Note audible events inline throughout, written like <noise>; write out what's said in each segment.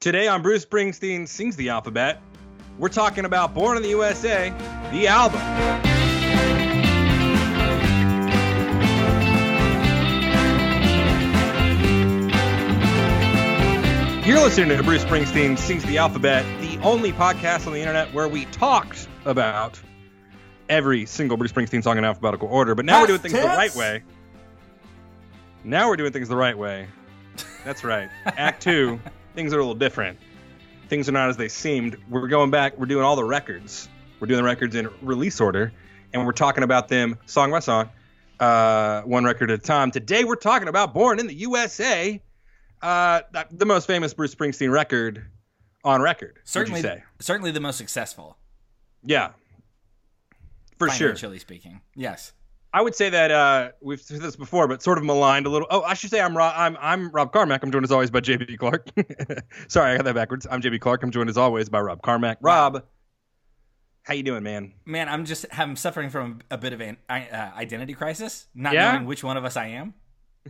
Today on Bruce Springsteen Sings the Alphabet, we're talking about Born in the USA, the album. You're listening to Bruce Springsteen Sings the Alphabet, the only podcast on the internet where we talked about every single Bruce Springsteen song in alphabetical order. But now we're doing things the right way. Now we're doing things the right way. That's right. Act two, <laughs> things are a little different. Things are not as they seemed. We're going back. We're doing all the records. We're doing the records in release order, and we're talking about them song by song, uh, one record at a time. Today we're talking about "Born in the USA," uh, the most famous Bruce Springsteen record on record. Certainly, certainly the most successful. Yeah, for sure. Financially speaking, yes. I would say that uh, we've said this before, but sort of maligned a little. Oh, I should say I'm Rob. I'm I'm Rob Carmack. I'm joined as always by JB Clark. <laughs> Sorry, I got that backwards. I'm JB Clark. I'm joined as always by Rob Carmack. Rob, how you doing, man? Man, I'm just I'm suffering from a bit of an uh, identity crisis, not Yeah? knowing which one of us I am.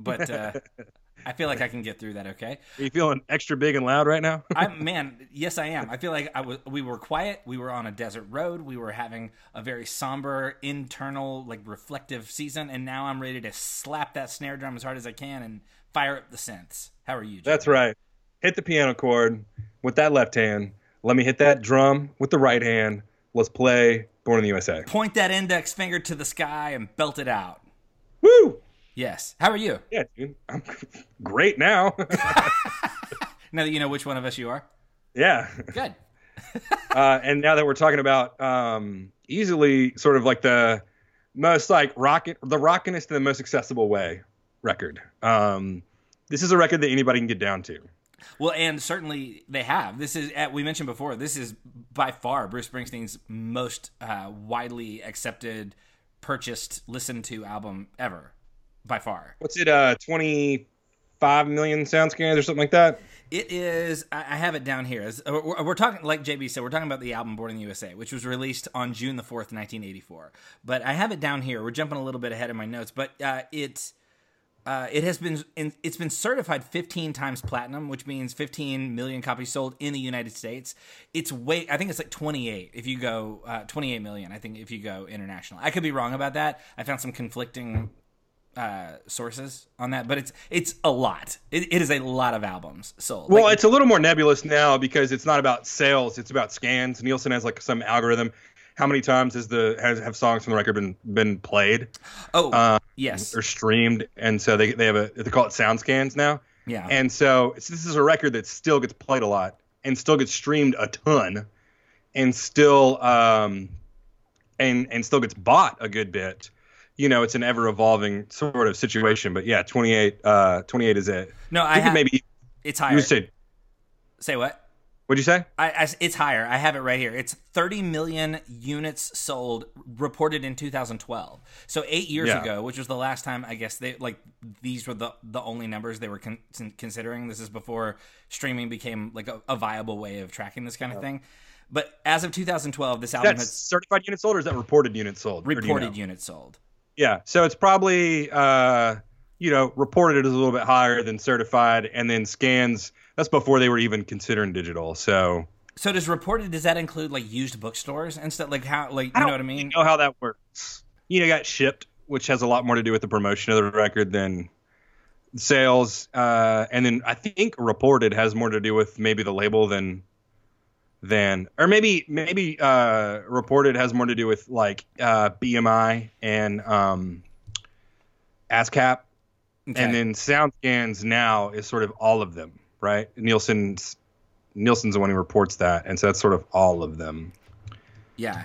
But uh, <laughs> I feel like I can get through that. Okay. Are you feeling extra big and loud right now? <laughs> I man, yes, I am. I feel like I was. We were quiet. We were on a desert road. We were having a very somber, internal, like reflective season, and now I'm ready to slap that snare drum as hard as I can and fire up the synths. How are you? Jim? That's right. Hit the piano chord with that left hand. Let me hit that drum with the right hand. Let's play Born in the USA. Point that index finger to the sky and belt it out. Woo! Yes. How are you? Yeah, dude. I'm great now. <laughs> Now that you know which one of us you are. yeah. Good. <laughs> uh, and now that we're talking about um, easily sort of like the most like rocket, the rockinest and the most accessible way record. Um, this is a record that anybody can get down to. Well, and certainly they have. This is, uh, we mentioned before, this is by far Bruce Springsteen's most uh, widely accepted, purchased, listened to album ever. By far. What's it? Uh, twenty five million sound scans or something like that. It is, I have it down here. As- uh, We're talking, like JB said, we're talking about the album Born in the USA, which was released on June the 4th, 1984. But I have it down here. We're jumping a little bit ahead of my notes, but uh, it, uh, it has been it's been certified 15 times platinum, which means 15 million copies sold in the United States. It's way I think it's like 28 if you go uh, 28 million. I think if you go international. I could be wrong about that. I found some conflicting uh, sources on that, but it's it's a lot. It, it is a lot of albums sold. Well, Like, it's a little more nebulous now because it's not about sales; it's about scans. Nielsen has like some algorithm. How many times has the has have songs from the record been been played oh uh, yes, or streamed? And so they they have a they call it sound scans now. yeah, And so this is a record that still gets played a lot and still gets streamed a ton, and still um, and and still gets bought a good bit. You know, it's an ever evolving sort of situation. But yeah, 28, uh, 28 is it. no, I I think have, maybe it's higher. you said. Say what? What'd you say? I, I- it's higher. I have it right here. It's 30 million units sold reported in 2012. So eight years Yeah. ago, which was the last time I guess they like these were the the only numbers they were con- considering. This is before streaming became like a, a viable way of tracking this kind of thing. But as of 2012, this album That's has certified units sold, or is that reported units sold? Or do you reported know? units sold. Yeah, so it's probably uh, you know reported is a little bit higher than certified, and then scans. That's before they were even considering digital. So So does reported does that include like used bookstores and stuff like how like you know what I mean? know how that works. You know, got shipped, which has a lot more to do with the promotion of the record than sales. Uh, and then I think reported has more to do with maybe the label than than or maybe maybe uh, reported has more to do with like uh, BMI and um, ASCAP. Okay. And then SoundScans now is sort of all of them, right? Nielsen's Nielsen's the one who reports that, and so that's sort of all of them. yeah.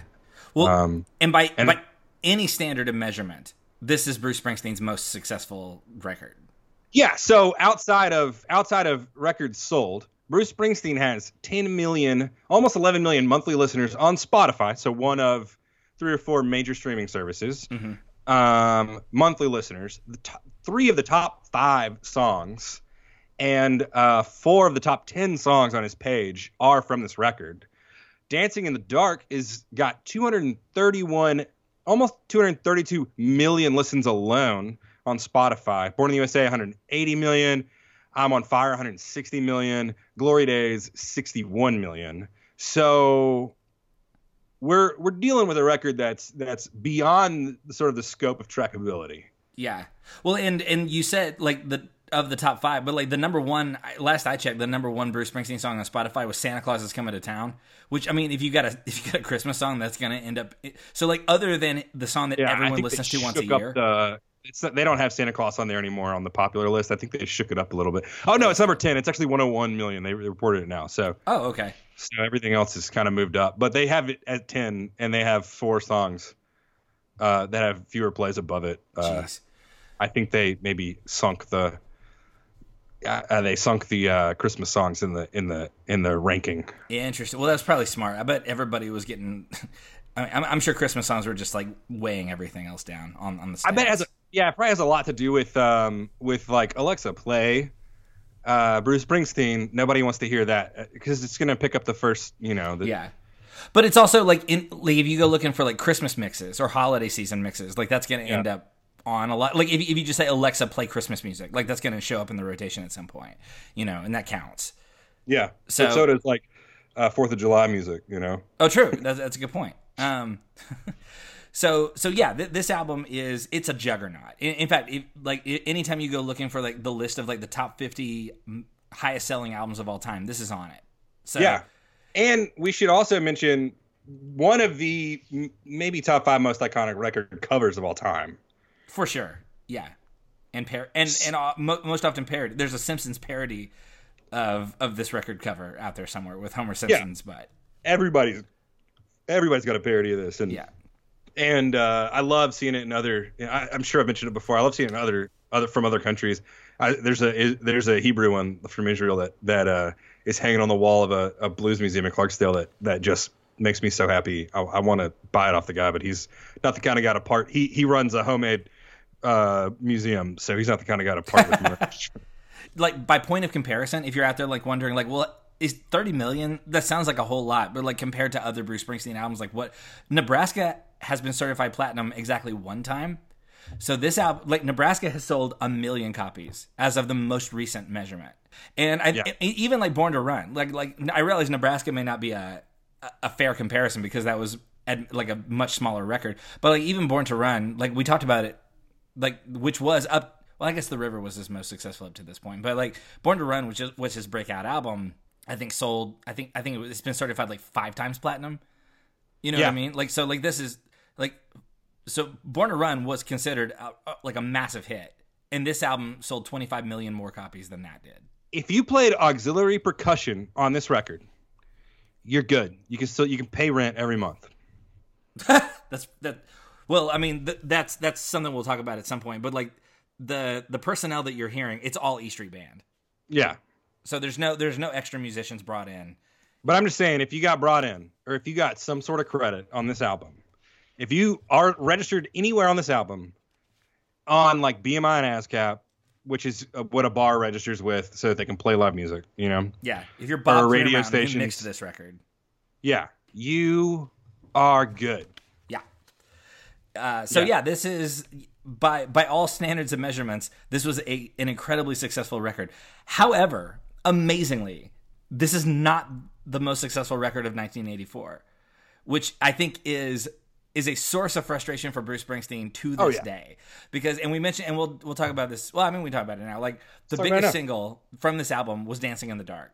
Well, Um, And by And- by any standard of measurement, this is Bruce Springsteen's most successful record. Yeah, so outside of outside of records sold, Bruce Springsteen has 10 million, almost 11 million monthly listeners on Spotify, so one of three or four major streaming services. Mhm. Um, monthly listeners, the top, three of the top five songs, and uh, four of the top 10 songs on his page are from this record. Dancing in the Dark is got 231, almost 232 million listens alone on Spotify. Born in the USA, 180 million. I'm on Fire 160 million, Glory Days 61 million. So we're we're dealing with a record that's that's beyond the, sort of the scope of trackability. Yeah. Well, and and you said like the of the top five, but like the number one last I checked, the number one Bruce Springsteen song on Spotify was "Santa Claus is Coming to Town." Which I mean, if you got a <laughs> if you got a Christmas song, that's gonna end up. So like, other than the song that Yeah, everyone listens to once a year, The, it's not, they don't have Santa Claus on there anymore on the popular list. I think they shook it up a little bit. Oh no, it's number 10. It's actually 101 million. They reported it now. So oh okay, so everything else is kind of moved up, but they have it at 10 and they have four songs uh, that have fewer plays above it. Uh, jeez, I think they maybe sunk the uh, they sunk the uh, Christmas songs in the in the in the ranking. Yeah, interesting. Well, that's probably smart. I bet everybody was getting. <laughs> I mean, I'm, I'm sure Christmas songs were just like weighing everything else down on on the. Stats. I bet it has a yeah, it probably has a lot to do with um with like Alexa play uh Bruce Springsteen. Nobody wants to hear that because it's gonna pick up the first you know the, Yeah. But it's also like in like if you go looking for like Christmas mixes or holiday season mixes, like that's gonna end up on a lot. Like if, if you just say Alexa play Christmas music, like that's gonna show up in the rotation at some point, you know, and that counts. yeah. So- So so does like uh Fourth of July music. You know. Oh, true. That's, that's a good point. Um, <laughs> so so yeah, th- this album is it's a juggernaut. In, in fact, if, like anytime you go looking for like the list of like the top fifty mm, highest selling albums of all time, this is on it. So Yeah. And we should also mention one of the m- maybe top five most iconic record covers of all time. for sure. Yeah, and par- and and uh, mo- most often parody. There's a Simpsons parody of of this record cover out there somewhere with Homer Simpson's butt. Everybody's everybody's got a parody of this, and Yeah, and uh, I love seeing it in other. I, I'm sure I've mentioned it before. I love seeing it in other other from other countries. I, there's a there's a Hebrew one from Israel that that uh, is hanging on the wall of a, a blues museum in Clarksdale that that just makes me so happy. I, I want to buy it off the guy, but he's not the kind of guy to part. He he runs a homemade uh, museum, so he's not the kind of guy to part with merch. <laughs> like by point of comparison, if you're out there like wondering, like, well, is 30 million? That sounds like a whole lot, but like compared to other Bruce Springsteen albums, like what Nebraska has been certified platinum exactly one time. So this album, like Nebraska, has sold a million copies as of the most recent measurement, and I Yeah. even like Born to Run, like like I realize Nebraska may not be a a- a fair comparison because that was at like a much smaller record, but like even Born to Run, like we talked about it like which was up well i guess the river was his most successful up to this point but like born to run which is was his breakout album i think sold i think i think it was, it's been certified like five times platinum you know Yeah. what i mean like so like this is like so born to run was considered a, a- like a massive hit and this album sold 25 million more copies than that did if you played auxiliary percussion on this record, you're good. You can still you can pay rent every month. <laughs> that's that well i mean th- that's that's something we'll talk about at some point but like the the personnel that you're hearing it's all e street band Yeah. so there's no there's no extra musicians brought in But I'm just saying, if you got brought in, or if you got some sort of credit on this album, if you are registered anywhere on this album, on like BMI and ASCAP, which is uh, what a bar registers with, so that they can play live music, you know, Yeah, if you're Bob Or radio station Mountain, who stations. mixed this record. yeah, you are good. Yeah. Uh, so yeah. Yeah. this is by by all standards and measurements, this was a an incredibly successful record. However, amazingly, this is not the most successful record of 1984, which I think is is a source of frustration for Bruce Springsteen to oh, this Oh, yeah. day. Because and we mentioned and we'll we'll talk about this. Well, I mean we talk about it now. Like the it biggest single from this album was Dancing in the Dark.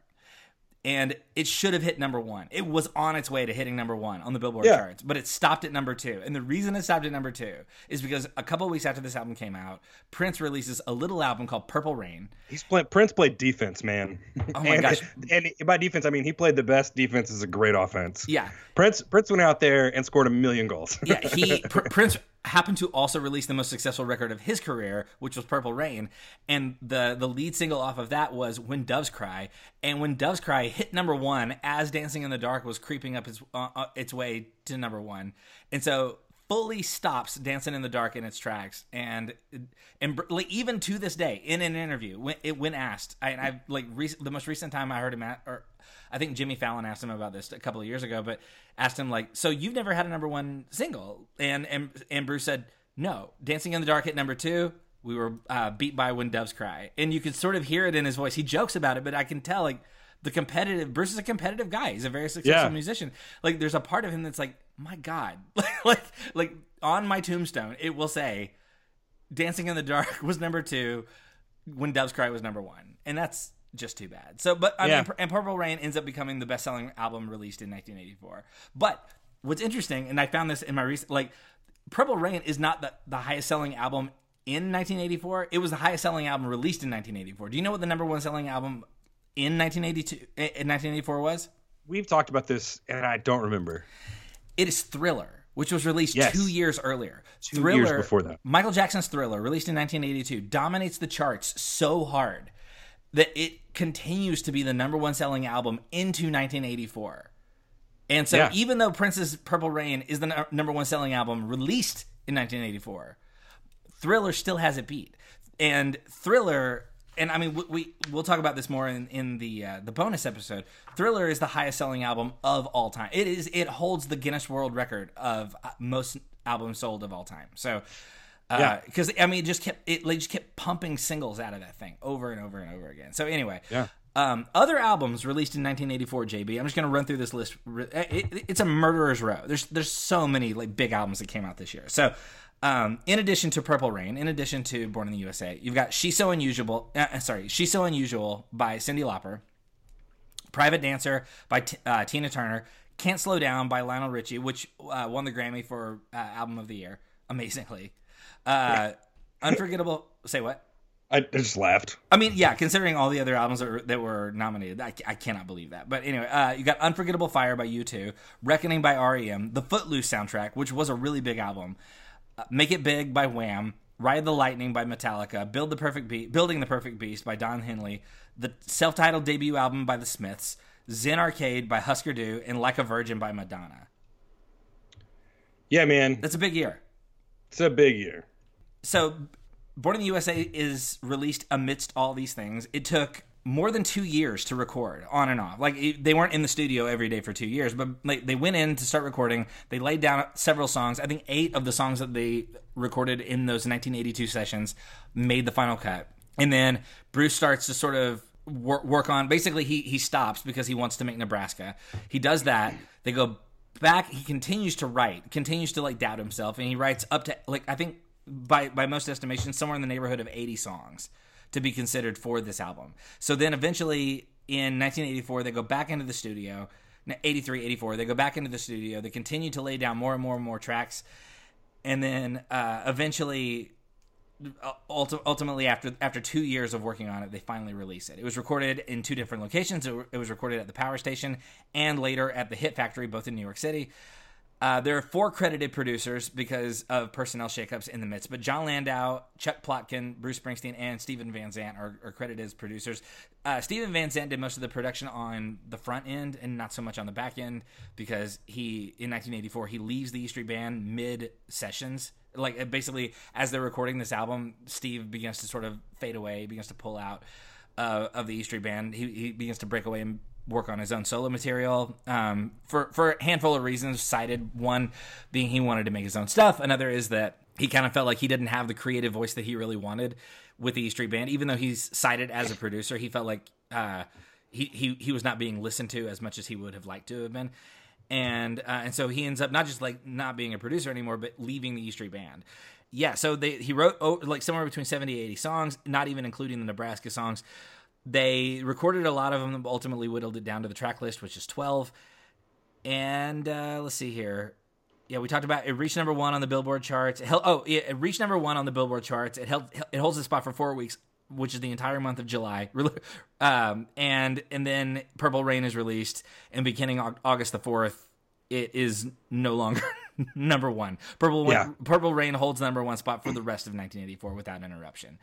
And it should have hit number one. It was on its way to hitting number one on the Billboard Yeah. charts, but it stopped at number two. And the reason it stopped at number two is because a couple of weeks after this album came out, Prince releases a little album called Purple Rain. He's play, Prince played defense, man. <laughs> Oh my and, gosh. <laughs> And by defense, I mean he played the best defense as a great offense. Yeah, Prince Prince went out there and scored a million goals. yeah. He <laughs> Pr- Prince happened to also release the most successful record of his career, which was Purple Rain, and the the lead single off of that was When Doves Cry. And When Doves Cry hit number one as Dancing in the Dark was creeping up its uh, uh, its way to number one, and so fully stops Dancing in the Dark in its tracks. And and like even to this day, in an interview, when it when asked, I, I like rec- the most recent time I heard him at, or I think Jimmy Fallon asked him about this a couple of years ago, but asked him like, "So you've never had a number one single?" And and and Bruce said, "No, Dancing in the Dark hit number two, We were uh, beat by When Doves Cry, and you can sort of hear it in his voice. He jokes about it, but I can tell like the competitive. Bruce is a competitive guy. He's a very successful Yeah. musician. Like there's a part of him that's like, my God, <laughs> like like on my tombstone, it will say, "Dancing in the Dark" <laughs> was number two, "When Doves Cry" was number one, and that's just too bad. So, but I Yeah. mean, and Purple Rain ends up becoming the best-selling album released in 1984. But what's interesting, and I found this in my recent, like, Purple Rain is not the, the highest-selling album in 1984. It was the highest-selling album released in 1984. Do you know what the number one selling album in 1982 in 1984 was? We've talked about this, and I don't remember. It is Thriller, which was released Yes. two years earlier. Two Thriller, years before that. Michael Jackson's Thriller, released in 1982, dominates the charts so hard that it continues to be the number one selling album into 1984. And so, Yeah. even though Prince's Purple Rain is the nu- number one selling album released in 1984, Thriller still has it beat. And Thriller, and I mean, we, we we'll talk about this more in in the uh, the bonus episode. Thriller is the highest selling album of all time. It is it holds the Guinness World Record of uh, most albums sold of all time. So. Yeah. Because I mean, it just kept it. They just kept pumping singles out of that thing over and over and over again. So anyway, Yeah. um, other albums released in 1984, JB. I'm just going to run through this list. It- it- it's a murderer's row. There's there's so many like big albums that came out this year. So, um, in addition to Purple Rain, in addition to Born in the USA, you've got She's So Unusual. Uh, sorry, She's So Unusual by Cyndi Lauper. Private Dancer by T- uh, Tina Turner. Can't Slow Down by Lionel Richie, which uh, won the Grammy for uh, Album of the Year, amazingly. Uh, Unforgettable. Say what? I, just laughed. I mean, yeah, considering all the other albums that were, that were nominated, I, I cannot believe that. But anyway, uh, you got Unforgettable Fire by U2, Reckoning by REM, the Footloose soundtrack, which was a really big album, uh, Make It Big by Wham, Ride the Lightning by Metallica, Build the Perfect Beat, Building the Perfect Beast by Don Henley, the self-titled debut album by The Smiths, Zen Arcade by Husker Du, and Like a Virgin by Madonna. Yeah, man, That's a big year. it's a big year. so Born in the USA is released amidst all these things. It took more than two years to record on and off. Like it, they weren't in the studio every day for two years, but like they went in to start recording. They laid down several songs. I think eight of the songs that they recorded in those 1982 sessions made the final cut. And then Bruce starts to sort of work, work on. Basically, he he stops because he wants to make Nebraska. He does that. They go back. He continues to write, continues to like doubt himself, and he writes up to like I think by by most estimations somewhere in the neighborhood of 80 songs to be considered for this album. So then eventually in 1984 they go back into the studio. 83, 84 they go back into the studio. They continue to lay down more and more and more tracks, and then uh, eventually ultimately after after two years of working on it they finally release it it was recorded in two different locations it was recorded at the power station and later at the hit factory both in new york city uh, there are four credited producers because of personnel shakeups in the midst, but Jon Landau, Chuck Plotkin, Bruce Springsteen, and Stephen Van Zandt are, are credited as producers. Uh, Stephen Van Zandt did most of the production on the front end and not so much on the back end because he, in 1984, he leaves the E Street Band mid sessions. Like uh, basically, as they're recording this album, Steve begins to sort of fade away, begins to pull out uh, of the E Street Band. He, he begins to break away and work on his own solo material um, for for a handful of reasons. Cited one being he wanted to make his own stuff. Another is that he kind of felt like he didn't have the creative voice that he really wanted with the E Street Band. Even though he's cited as a producer, he felt like uh, he he he was not being listened to as much as he would have liked to have been. And uh, and so he ends up not just like not being a producer anymore, but leaving the E Street Band. Yeah, so they he wrote oh, like somewhere between 70 80 songs, not even including the Nebraska songs. They recorded a lot of them, ultimately whittled it down to the track list, which is 12. And uh, let's see here. Yeah, we talked about it reached number one on the Billboard charts. It held, oh, yeah, it reached number one on the Billboard charts. It held it holds the spot for four weeks, which is the entire month of July. <laughs> Um, and and then Purple Rain is released, and beginning August the fourth, it is no longer <laughs> number one. Purple Yeah. Purple Rain holds the number one spot for the rest of 1984 without interruption.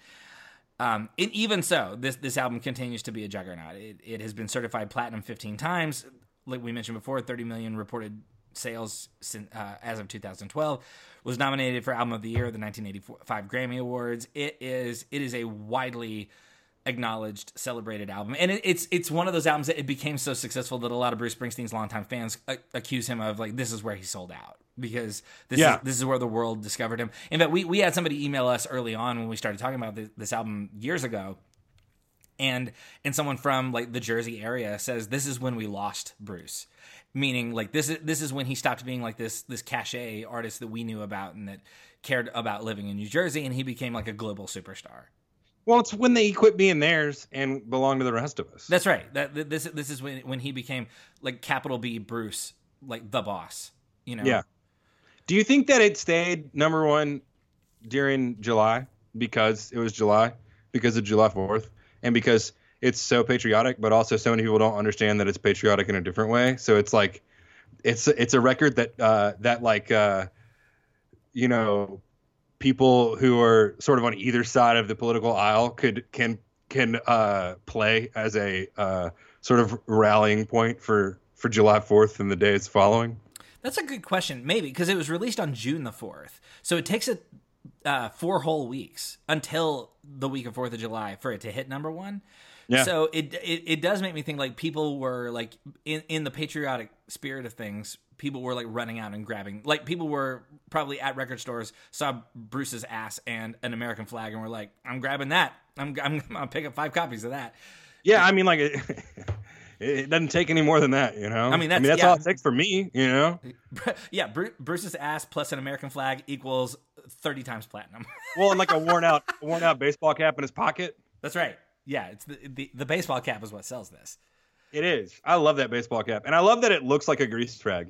Um, and even so, this this album continues to be a juggernaut. It, it has been certified platinum 15 times. Like we mentioned before, 30 million reported sales sin uh, as of 2012. Was nominated for Album of the Year the 1985 Grammy Awards. It is it is a widely acknowledged, celebrated album, and it, it's it's one of those albums that it became so successful that a lot of Bruce Springsteen's longtime fans a- accuse him of like this is where he sold out because this Yeah. is this is where the world discovered him. In fact, we we had somebody email us early on when we started talking about this, this album years ago, and and someone from like the Jersey area says this is when we lost Bruce, meaning like this is this is when he stopped being like this this cachet artist that we knew about and that cared about living in New Jersey, and he became like a global superstar. Well, it's when they quit being theirs and belong to the rest of us. That's right. That this this is when when he became like capital B Bruce, like the boss. You know. Yeah. Do you think that it stayed number one during July because it was July, because of July 4th, and because it's so patriotic, but also so many people don't understand that it's patriotic in a different way. So it's like, it's it's a record that uh, that like uh, you know people who are sort of on either side of the political aisle could can can uh, play as a uh, sort of rallying point for for July 4th and the days following. That's a good question. Maybe because it was released on June the fourth, so it takes it uh, four whole weeks until the week of Fourth of July for it to hit number one. Yeah. So it, it it does make me think like people were like in in the patriotic spirit of things. People were like running out and grabbing. Like people were probably at record stores saw Bruce's ass and an American flag and were like, "I'm grabbing that. I'm I'm <laughs> gonna pick up five copies of that." Yeah, I mean, like <laughs> it, doesn't take any more than that, you know. I mean, that's- that's yeah. all it takes for me, you know. <laughs> yeah, Bruce's ass plus an American flag equals thirty times platinum. <laughs> Well, and like a worn out, worn out baseball cap in his pocket. That's right. Yeah, it's the, the the baseball cap is what sells this. It is. I love that baseball cap, and I love that it looks like a grease rag.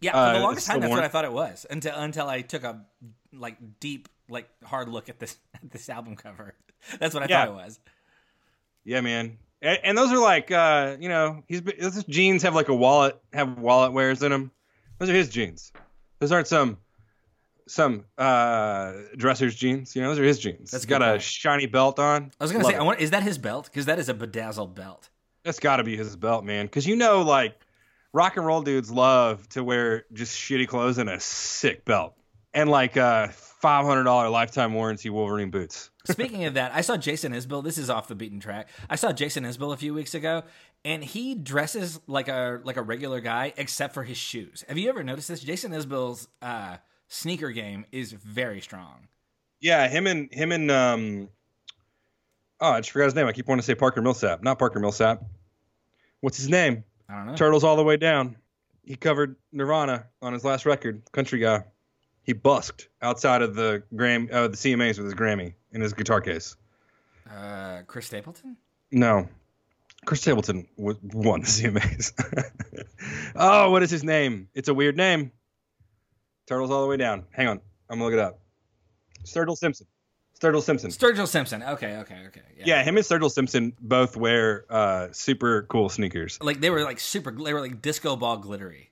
Yeah, for Uh, the it's longest time, that's what I thought it was until until I took a like deep, like hard look at this <laughs> at this album cover. That's what I Yeah. thought it was. Yeah, man. And, and those are like, uh, you know, he's those jeans have like a wallet, have wallet wears in them. Those are his jeans. Those aren't some some uh dresser's jeans. You know, those are his jeans. That's a got a shiny belt on. I was gonna Love say. I want, is that his belt? Because that is a bedazzled belt. That's got to be his belt, man. Because you know, like rock and roll dudes love to wear just shitty clothes and a sick belt, and like uh, five hundred dollar lifetime warranty Wolverine boots. Speaking of that, I saw Jason Isbell. This is off the beaten track. I saw Jason Isbell a few weeks ago, and he dresses like a like a regular guy, except for his shoes. Have you ever noticed this? Jason Isbell's uh, sneaker game is very strong. Yeah, him and him and um. Oh, I just forgot his name. I keep wanting to say Parker Millsap, not Parker Millsap. What's his name? I don't know. Turtles all the way down. He covered Nirvana on his last record, Country Guy. He busked outside of the Gram, uh, the CMAs with his Grammy in his guitar case. Uh, Chris Stapleton. No. Chris Stapleton w- won the <laughs> CMAs. <laughs> oh, what is his name? It's a weird name. Turtles all the way down. Hang on. I'm going to look it up. Sturgill Simpson. Sturgill Simpson. Sturgill Simpson. Okay, okay, okay. Yeah, him and Sturgill Simpson both wear uh, super cool sneakers. Like they were like super. They were like disco ball glittery.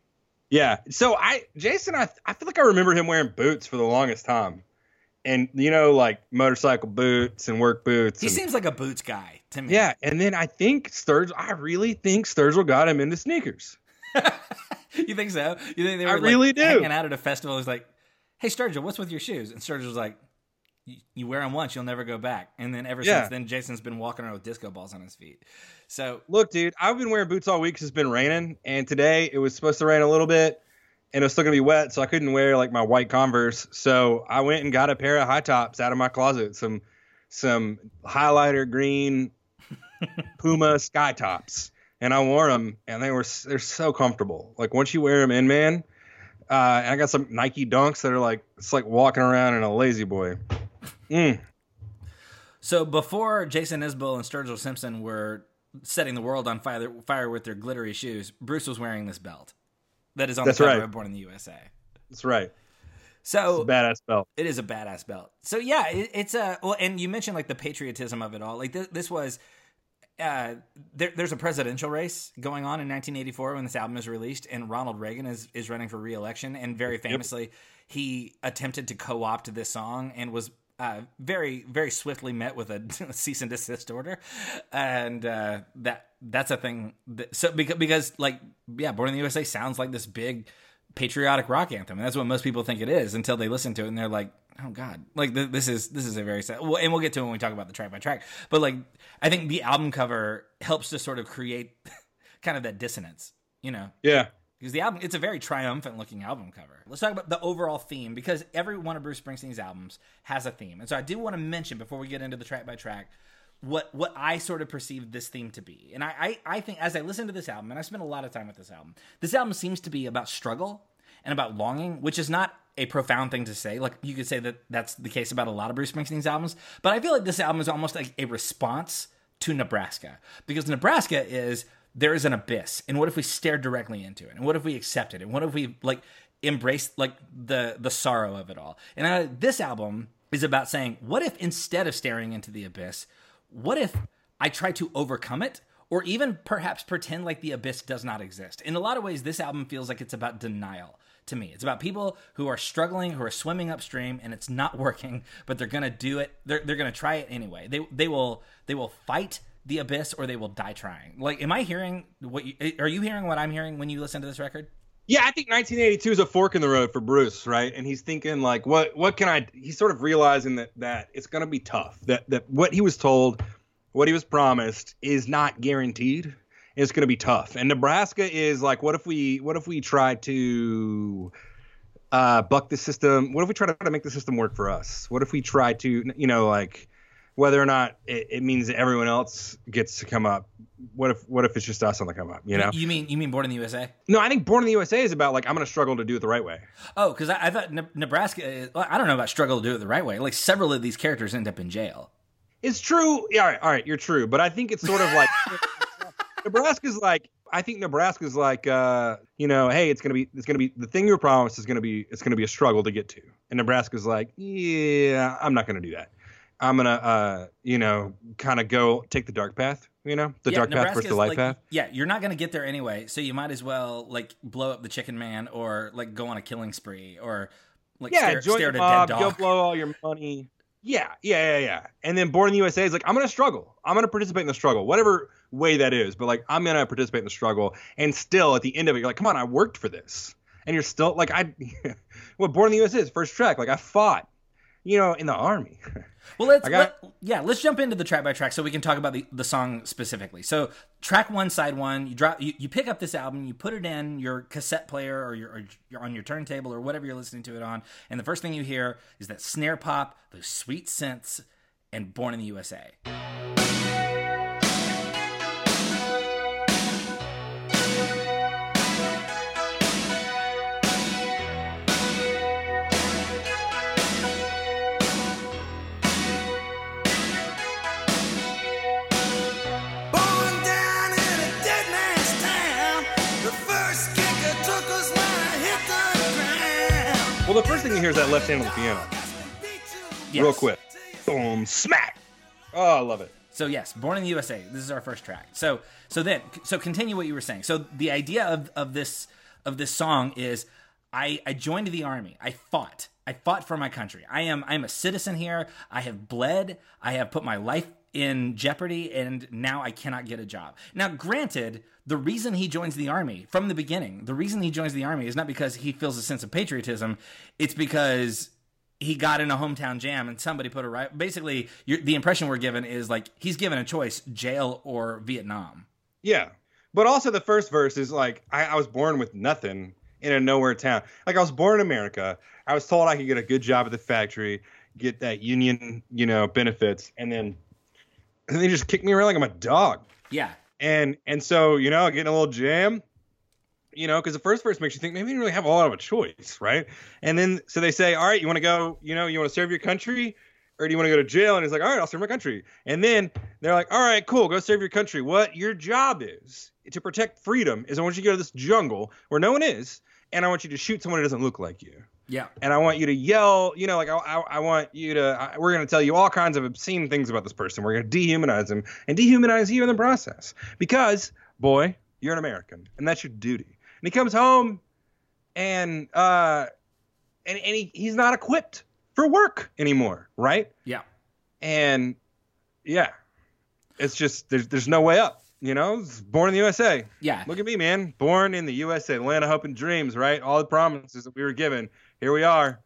Yeah. So I, Jason, I, I feel like I remember him wearing boots for the longest time. And, you know, like motorcycle boots and work boots. He and- seems like a boots guy to me. yeah. And then I think Sturgill, I really think Sturgill got him into sneakers. <laughs> you think so? You think they were I like, really do. hanging out at a festival? he's like, hey Sturgill, what's with your shoes? And Sturgill's like, "You- you wear them once, you'll never go back. And then ever Yeah. since then, Jason's been walking around with disco balls on his feet. So Look, dude, I've been wearing boots all week 'cause it's been raining, and today it was supposed to rain a little bit, and it was still gonna be wet, so I couldn't wear like my white Converse. So I went and got a pair of high tops out of my closet, some some highlighter green <laughs> Puma sky tops, and I wore them, and they were they're so comfortable. Like once you wear them in, man. Uh, and I got some Nike Dunks that are like it's like walking around in a lazy boy. Mm. so before Jason Isbell and Sturgill Simpson were setting the world on fire, fire with their glittery shoes, Bruce was wearing this belt that is on That's the cover right. of Born in the USA. That's right. So It's a badass belt. It is a badass belt. So yeah, it, it's a well, and you mentioned like the patriotism of it all. Like this, this was. Uh, there, there's a presidential race going on in 1984 when this album is released, and Ronald Reagan is, is running for re-election. And very famously, he attempted to co-opt this song and was uh, very, very swiftly met with a <laughs> cease and desist order. And uh, that that's a thing. That, so because because like yeah, Born in the USA sounds like this big patriotic rock anthem, and that's what most people think it is until they listen to it and they're like, oh god, like th- this is this is a very sad. Well, and we'll get to it when we talk about the track by track. But like, I think the album cover helps to sort of create <laughs> kind of that dissonance, you know? Yeah. Because the album, it's a very triumphant looking album cover. Let's talk about the overall theme because every one of Bruce Springsteen's albums has a theme. And so I do want to mention before we get into the track by track what what I sort of perceive this theme to be. And I, I, I think as I listen to this album, and I spent a lot of time with this album, this album seems to be about struggle and about longing, which is not a profound thing to say. Like you could say that that's the case about a lot of Bruce Springsteen's albums, but I feel like this album is almost like a response to Nebraska because Nebraska is there is an abyss, and what if we stare directly into it? And what if we accept it? And what if we like embrace like the the sorrow of it all? And this album is about saying, what if instead of staring into the abyss, what if I try to overcome it? Or even perhaps pretend like the abyss does not exist. In a lot of ways, this album feels like it's about denial to me. It's about people who are struggling, who are swimming upstream, and it's not <laughs> working, but they're gonna do it. They're they're gonna try it anyway. They they will they will fight the abyss or they will die trying. Like, am I hearing what? You, are you hearing what I'm hearing when you listen to this record? Yeah, I think 1982 is a fork in the road for Bruce, right? And he's thinking like, what what can I? He's sort of realizing that that it's gonna be tough. That that what he was told, what he was promised, is not guaranteed. It's gonna be tough. And Nebraska is like, what if we what if we try to uh, buck the system? What if we try to make the system work for us? What if we try to, you know, like whether or not it, it, means that everyone else gets to come up. What if what if it's just us on the come up? You know? You mean you mean Born in the USA? No, I think Born in the USA is about like I'm going to struggle to do it the right way. Oh, because I, I, thought ne- Nebraska. I don't know about struggle to do it the right way. Like several of these characters end up in jail. It's true. Yeah, all right, all right, you're true. But I think it's sort of like <laughs> Nebraska's like I think Nebraska's like uh, you know, hey, it's gonna be it's gonna be the thing you were promised is gonna be it's gonna be a struggle to get to. And Nebraska's like, yeah, I'm not gonna do that. I'm gonna, uh, you know, kind of go take the dark path. You know, the yeah, dark Nebraska's path versus the light like, path. Yeah, you're not gonna get there anyway, so you might as well like blow up the Chicken Man or like go on a killing spree or like yeah, stare, join stare the mob, go blow all your money. Yeah, yeah, yeah, yeah. And then Born in the USA is like, I'm gonna struggle. I'm gonna participate in the struggle, whatever way that is. But like, I'm gonna participate in the struggle. And still, at the end of it, you're like, come on, I worked for this. And you're still like, I, <laughs> what Born in the USA is first track. Like, I fought, you know, in the army. <laughs> Well, let's got, let, yeah, let's jump into the track by track so we can talk about the, the song specifically. So, track one, side one, you drop, you, you pick up this album, you put it in your cassette player or your or on your turntable or whatever you're listening to it on, and the first thing you hear is that snare pop, those sweet synths, and "Born in the USA." Well, the first thing you hear is that left hand on the piano. Yes. Real quick. Boom, smack. Oh, I love it. So yes, Born in the USA. This is our first track. So so then so continue what you were saying. So the idea of, of this of this song is I, I joined the army. I fought. I fought for my country. I am I am a citizen here. I have bled. I have put my life in jeopardy and now I cannot get a job. Now, granted, the reason he joins the army from the beginning, the reason he joins the army is not because he feels a sense of patriotism, it's because he got in a hometown jam and somebody put a right. Basically, the impression we're given is like he's given a choice: jail or Vietnam. Yeah, but also the first verse is like I, I was born with nothing in a nowhere town. Like I was born in America. I was told I could get a good job at the factory, get that union, you know, benefits, and then and they just kicked me around like I'm a dog. Yeah. And and so you know, getting a little jam, you know, because the first verse makes you think maybe you don't really have a lot of a choice, right? And then so they say, all right, you want to go, you know, you want to serve your country, or do you want to go to jail? And he's like, all right, I'll serve my country. And then they're like, all right, cool, go serve your country. What your job is to protect freedom is I want you to go to this jungle where no one is, and I want you to shoot someone who doesn't look like you. Yeah. And I want you to yell, you know, like I, I, I want you to, I, we're going to tell you all kinds of obscene things about this person. We're going to dehumanize him and dehumanize you in the process because, boy, you're an American and that's your duty. And he comes home and, uh, and, and he, he's not equipped for work anymore, right? Yeah. And yeah, it's just, there's, there's no way up. You know, born in the USA. Yeah. Look at me, man. Born in the USA, land of hope and dreams, right? All the promises that we were given here we are.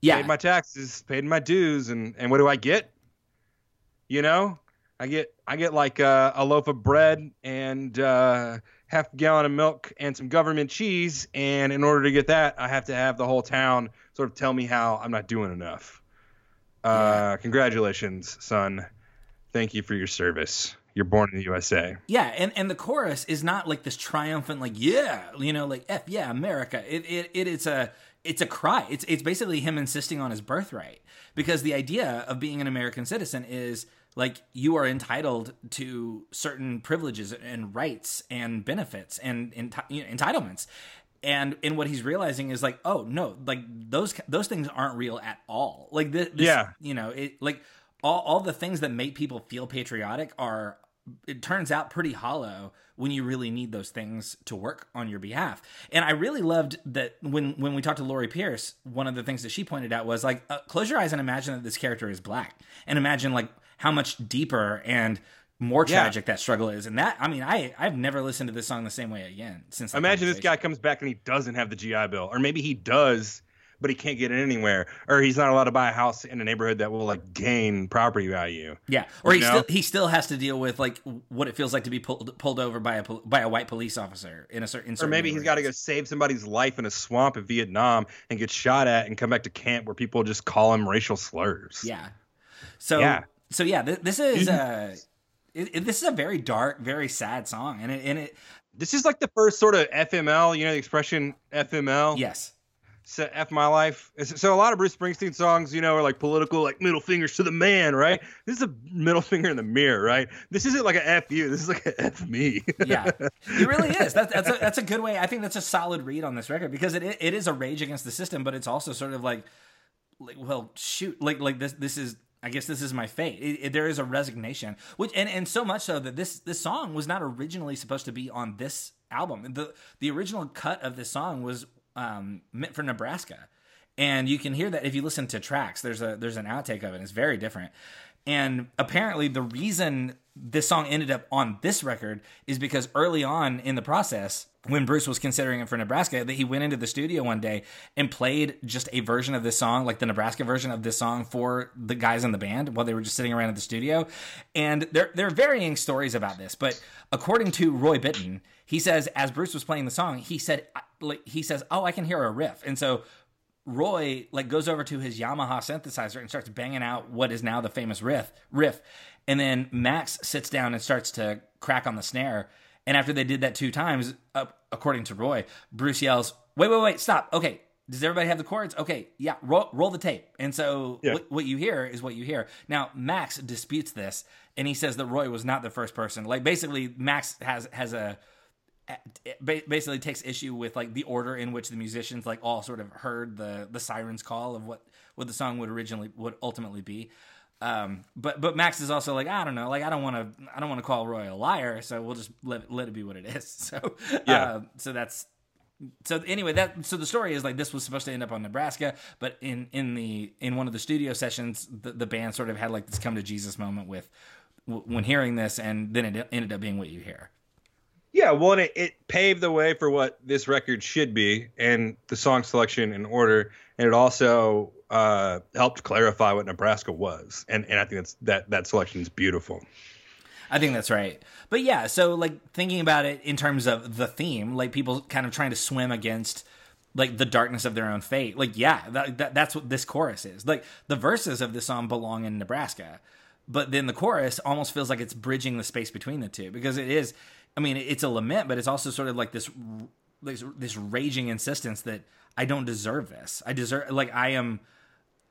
Yeah. paid my taxes, paid my dues, and and what do I get? You know, I get I get like uh, a loaf of bread and uh, half a gallon of milk and some government cheese, and in order to get that, I have to have the whole town sort of tell me how I'm not doing enough. Uh, Congratulations, son. Thank you for your service. You're born in the USA. Yeah, and, and the chorus is not like this triumphant, like yeah, you know, like f yeah, America. It it, it is a it's a cry. It's it's basically him insisting on his birthright because the idea of being an American citizen is like you are entitled to certain privileges and rights and benefits and enti- you know, entitlements. And and what he's realizing is like, oh no, like those those things aren't real at all. Like this, this Yeah. you know, it like all all the things that make people feel patriotic are it turns out pretty hollow when you really need those things to work on your behalf. And I really loved that when when we talked to Lori Pierce, one of the things that she pointed out was like, uh, close your eyes and imagine that this character is black, and imagine like how much deeper and more Yeah. tragic that struggle is. And that, I mean, I I've never listened to this song the same way again since. Imagine this guy comes back and he doesn't have the GI Bill, or maybe he does, but he can't get it anywhere, or he's not allowed to buy a house in a neighborhood that will like gain property value. Yeah, or he know? still he still has to deal with like what it feels like to be pulled pulled over by a by a white police officer in a certain. in Or maybe he's got to go save somebody's life in a swamp in Vietnam and get shot at and come back to camp where people just call him racial slurs. Yeah. So Yeah. so yeah, th- this is uh, <laughs> it, it- this is a very dark, very sad song, and it and it This is like the first sort of FML, you know, the expression FML. yes, So F my life. So a lot of Bruce Springsteen songs, you know, are like political, like middle fingers to the man, right? This is a middle finger in the mirror, right? This isn't like a F you. This is like a F me. yeah, <laughs> it really is. That's that's a, that's a good way. I think that's a solid read on this record because it it is a rage against the system, but it's also sort of like, like well, shoot, like like this this is. I guess this is my fate. It, it- there is a resignation, which and, and so much so that this this song was not originally supposed to be on this album. the The original cut of this song was um, meant for Nebraska, and you can hear that if you listen to tracks. There's a there's an outtake of it. It's very different. And apparently, the reason this song ended up on this record is because early on in the process, when Bruce was considering it for Nebraska, that he went into the studio one day and played just a version of this song, like the Nebraska version of this song, for the guys in the band while they were just sitting around at the studio. And there there are varying stories about this, but according to Roy Bittan, he says as Bruce was playing the song, he said like he says, "Oh, I can hear a riff," and so Roy like goes over to his Yamaha synthesizer and starts banging out what is now the famous riff riff. And then Max sits down and starts to crack on the snare and after they did that two times uh, according to Roy Bruce yells wait wait wait stop. Okay does everybody have the chords okay yeah roll, roll the tape. And so Yeah. what, what you hear is what you hear. Now Max disputes this and he says that Roy was not the first person. Like basically Max has has a basically takes issue with like the order in which the musicians like all sort of heard the the sirens call of what what the song would originally would ultimately be um but but max is also like i don't know. Like i don't want to i don't want to call roy a liar so we'll just let, let it be what it is. <laughs> So Yeah. uh, so that's so anyway that so the story is like this was supposed to end up on nebraska but in in the in one of the studio sessions the, the band sort of had like this come to jesus moment with w- when hearing this and then it ended up being what you hear. Yeah, well, and it, it paved the way for what this record should be, and the song selection in order, and it also uh, helped clarify what Nebraska was, and and I think that's that that selection is beautiful. I think that's right. But yeah, so like thinking about it in terms of the theme, like people kind of trying to swim against like the darkness of their own fate. Like yeah, that, that, that's what this chorus is. Like the verses of this song belong in Nebraska, but then the chorus almost feels like it's bridging the space between the two because it is. I mean, it's a lament, but it's also sort of like this this, this raging insistence that I don't deserve this. I deserve like I am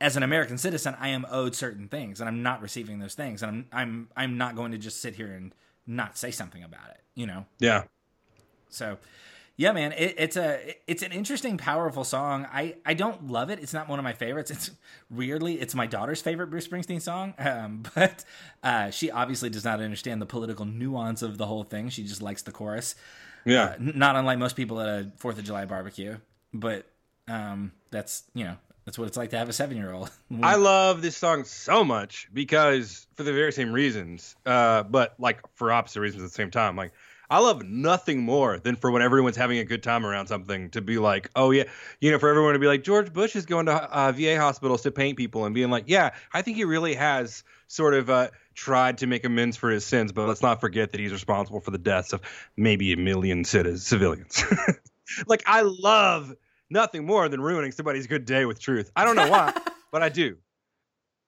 as an American citizen, I am owed certain things, and I'm not receiving those things, and I'm I'm I'm not going to just sit here and not say something about it, you know. Yeah, So, yeah, man, it, it's a it's an interesting, powerful song. I I don't love it. It's not one of my favorites. It's weirdly it's my daughter's favorite Bruce Springsteen song, <laughs> um, but uh, she obviously does not understand the political nuance of the whole thing. She just likes the chorus. yeah. Uh, not unlike most people at a Fourth of July barbecue, but um, that's you know that's what it's like to have a seven year old. <laughs> I love this song so much because for the very same reasons, uh, but like for opposite reasons at the same time. Like I love nothing more than for when everyone's having a good time around something to be like, oh yeah, you know, for everyone to be like, George Bush is going to uh, VA hospitals to paint people and being like, yeah, I think he really has sort of uh, tried to make amends for his sins, but let's not forget that he's responsible for the deaths of maybe a million civilians. <laughs> like I love nothing more than ruining somebody's good day with truth. I don't know why, <laughs> but I do.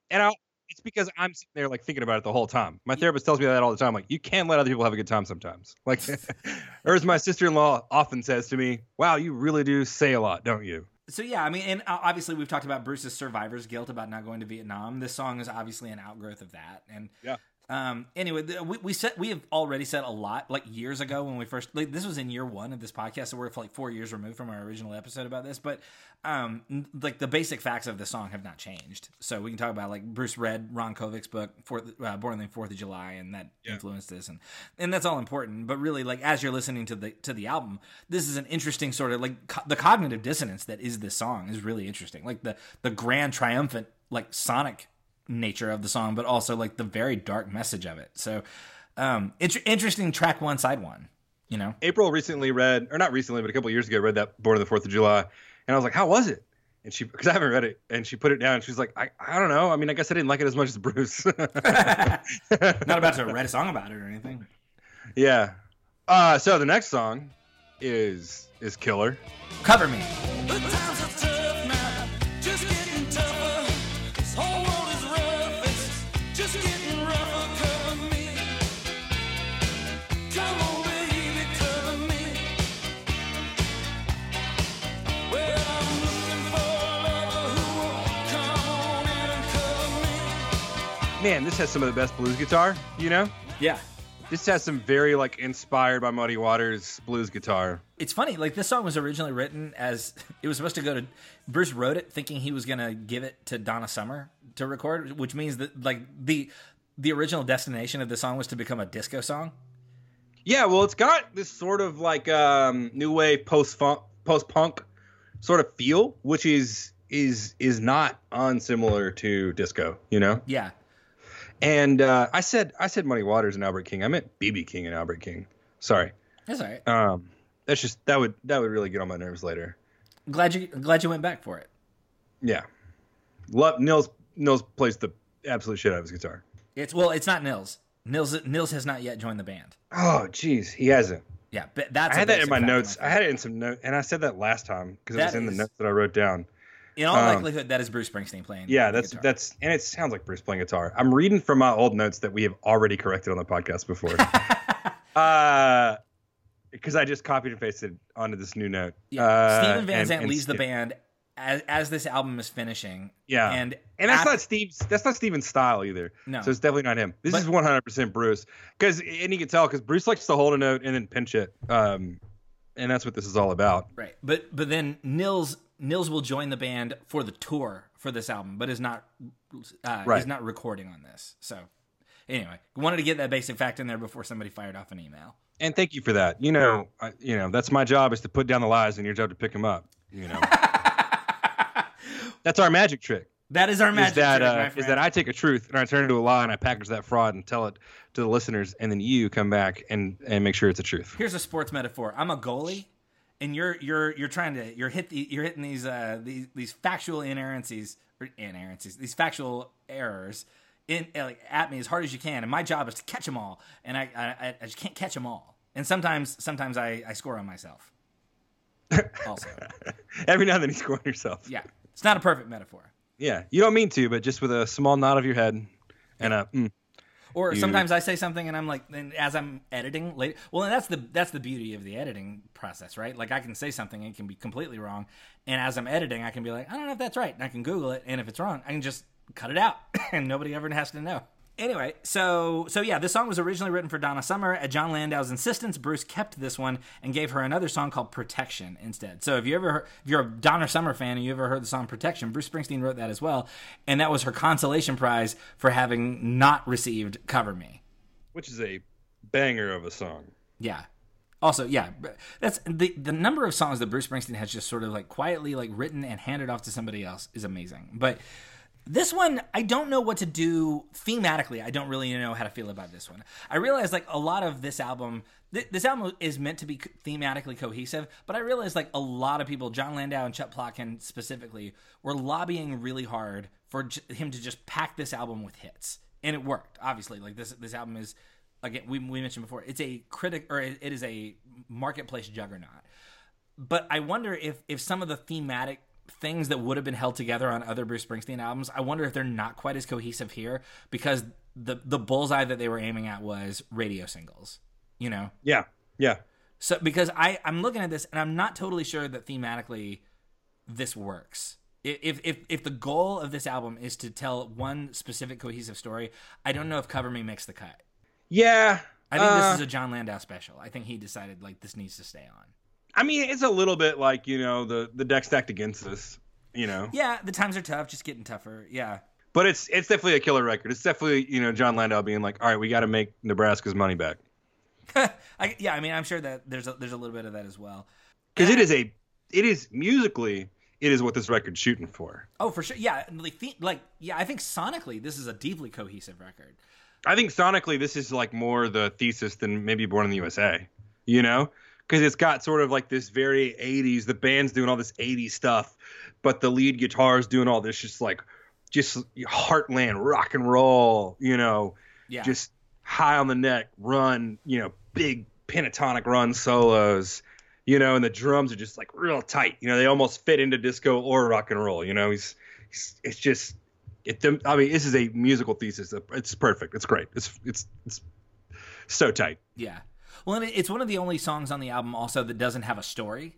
And I, it's because I'm sitting there like thinking about it the whole time. My therapist tells me that all the time. Like, you can't let other people have a good time sometimes. Like, <laughs> or as my sister-in-law often says to me, "Wow, you really do say a lot, don't you?" So yeah, I mean, and uh, obviously we've talked about Bruce's survivor's guilt about not going to Vietnam. This song is obviously an outgrowth of that, and yeah. Um, anyway, we, we said we have already said a lot like years ago when we first like, this was in year one of this podcast, so we're like four years removed from our original episode about this. But um, like the basic facts of the song have not changed, so we can talk about like Bruce read Ron Kovic's book, Fourth, uh, Born on the Fourth of July, and that yeah. influenced this, and and that's all important. But really, like as you're listening to the to the album, this is an interesting sort of like co- the cognitive dissonance that is this song is really interesting. Like the the grand triumphant like sonic nature of the song, but also like the very dark message of it. So, um, it's interesting track one, side one. You know, April recently read, or not recently, but a couple years ago, read that Born on the Fourth of July, and I was like, "How was it?" And she, because I haven't read it, and she put it down. She's like, I, I don't know. I mean, I guess I didn't like it as much as Bruce. <laughs> not about to write a song about it or anything. Yeah. Uh, so the next song is is Killer. Cover me. Man, this has some of the best blues guitar, you know? Yeah. This has some very like inspired by Muddy Waters blues guitar. It's funny, like this song was originally written as it was supposed to go to Bruce wrote it thinking he was gonna give it to Donna Summer to record, which means that like the the original destination of the song was to become a disco song. Yeah, well, it's got this sort of like um, new wave post funk, post punk sort of feel, which is is is not unsimilar to disco. You know? Yeah, and uh, I said I said Muddy Waters and Albert King. I meant BB King and Albert King. Sorry. That's all right. Um, that's just that would that would really get on my nerves later. Glad you glad you went back for it. Yeah. Love Nils Nils plays the absolute shit out of his guitar. It's well, it's not Nils. Nils Nils has not yet joined the band. Oh, jeez, he hasn't. Yeah, but that's I had that in my notes. My I had it in some notes, and I said that last time because it was in is, the notes that I wrote down. In all um, likelihood, that is Bruce Springsteen playing. Yeah, that's guitar. that's and it sounds like Bruce playing guitar. I'm reading from my old notes that we have already corrected on the podcast before. <laughs> uh because I just copied and pasted onto this new note. Yeah, uh, Steven Van Zandt leaves the band as, as this album is finishing. Yeah, and and that's not Steve's. That's not Steven's style either. No, so it's definitely not him. This but, is 100 percent Bruce. Because and you can tell because Bruce likes to hold a note and then pinch it. Um, and that's what this is all about. Right, but but then Nils Nils will join the band for the tour for this album, but is not uh, right. is not recording on this. So anyway, wanted to get that basic fact in there before somebody fired off an email. And thank you for that. You know, I, you know that's my job is to put down the lies, and your job to pick them up. You know, <laughs> that's our magic trick. That is our magic is that, trick. Uh, is that I take a truth and I turn it into a lie and I package that fraud and tell it to the listeners, and then you come back and and make sure it's a truth. Here's a sports metaphor. I'm a goalie and you're you're you're trying to you're hit the, you're hitting these uh these these factual inerrancies or inerrancies these factual errors in like at me as hard as you can and my job is to catch them all and I I, I just can't catch them all. And sometimes sometimes I, I score on myself. <laughs> Also. Every now and then you score on yourself. Yeah. It's not a perfect metaphor. Yeah. You don't mean to but just with a small nod of your head and a mm, or you... sometimes I say something and I'm like, and as I'm editing later, well, and that's the that's the beauty of the editing process, right? Like I can say something and it can be completely wrong, and as I'm editing, I can be like, I don't know if that's right, and I can Google it, and if it's wrong, I can just cut it out, <laughs> and nobody ever has to know. Anyway, so so yeah, this song was originally written for Donna Summer. At Jon Landau's insistence, Bruce kept this one and gave her another song called "Protection" instead. So if you ever heard, if you're a Donna Summer fan and you ever heard the song "Protection," Bruce Springsteen wrote that as well, and that was her consolation prize for having not received "Cover Me," which is a banger of a song. Yeah. Also, yeah, that's the the number of songs that Bruce Springsteen has just sort of like quietly like written and handed off to somebody else is amazing. But This one, I don't know what to do thematically. I don't really know how to feel about this one. I realize like a lot of this album, th- this album is meant to be thematically cohesive, but I realize like a lot of people, Jon Landau and Chuck Plotkin specifically, were lobbying really hard for j- him to just pack this album with hits, and it worked. Obviously, like this this album is again we, we mentioned before, it's a critic or it is a marketplace juggernaut. But I wonder if if some of the thematic things that would have been held together on other Bruce Springsteen albums, I wonder if they're not quite as cohesive here because the the bullseye that they were aiming at was radio singles. You know? Yeah. Yeah. So because I I'm looking at this and I'm not totally sure that thematically this works. If if if the goal of this album is to tell one specific cohesive story, I don't know if Cover Me makes the cut. Yeah. I think uh, this is a Jon Landau special. I think he decided like this needs to stay on. I mean, it's a little bit like you know the the deck stacked against us. You know. Yeah, the times are tough, just getting tougher. Yeah. But it's it's definitely a killer record. It's definitely you know Jon Landau being like, all right, we got to make Nebraska's money back <laughs> I, yeah, I mean, I'm sure that there's a, there's a little bit of that as well. because it is a it is musically it is what this record's shooting for. Oh, for sure. Yeah, like, like yeah, I think sonically this is a deeply cohesive record. I think sonically this is like more the thesis than maybe Born in the USA. You know, because it's got sort of like this very 80s. The band's doing all this 80s stuff, but the lead guitar is doing all this just like just heartland rock and roll. You know, Yeah. just high on the neck run, you know, big pentatonic run solos, you know, and the drums are just like real tight. You know, they almost fit into disco or rock and roll. You know, he's, he's it's just it. I mean, this is a musical thesis. It's perfect. It's great. It's it's it's so tight. Yeah. Well, and it's one of the only songs on the album also that doesn't have a story.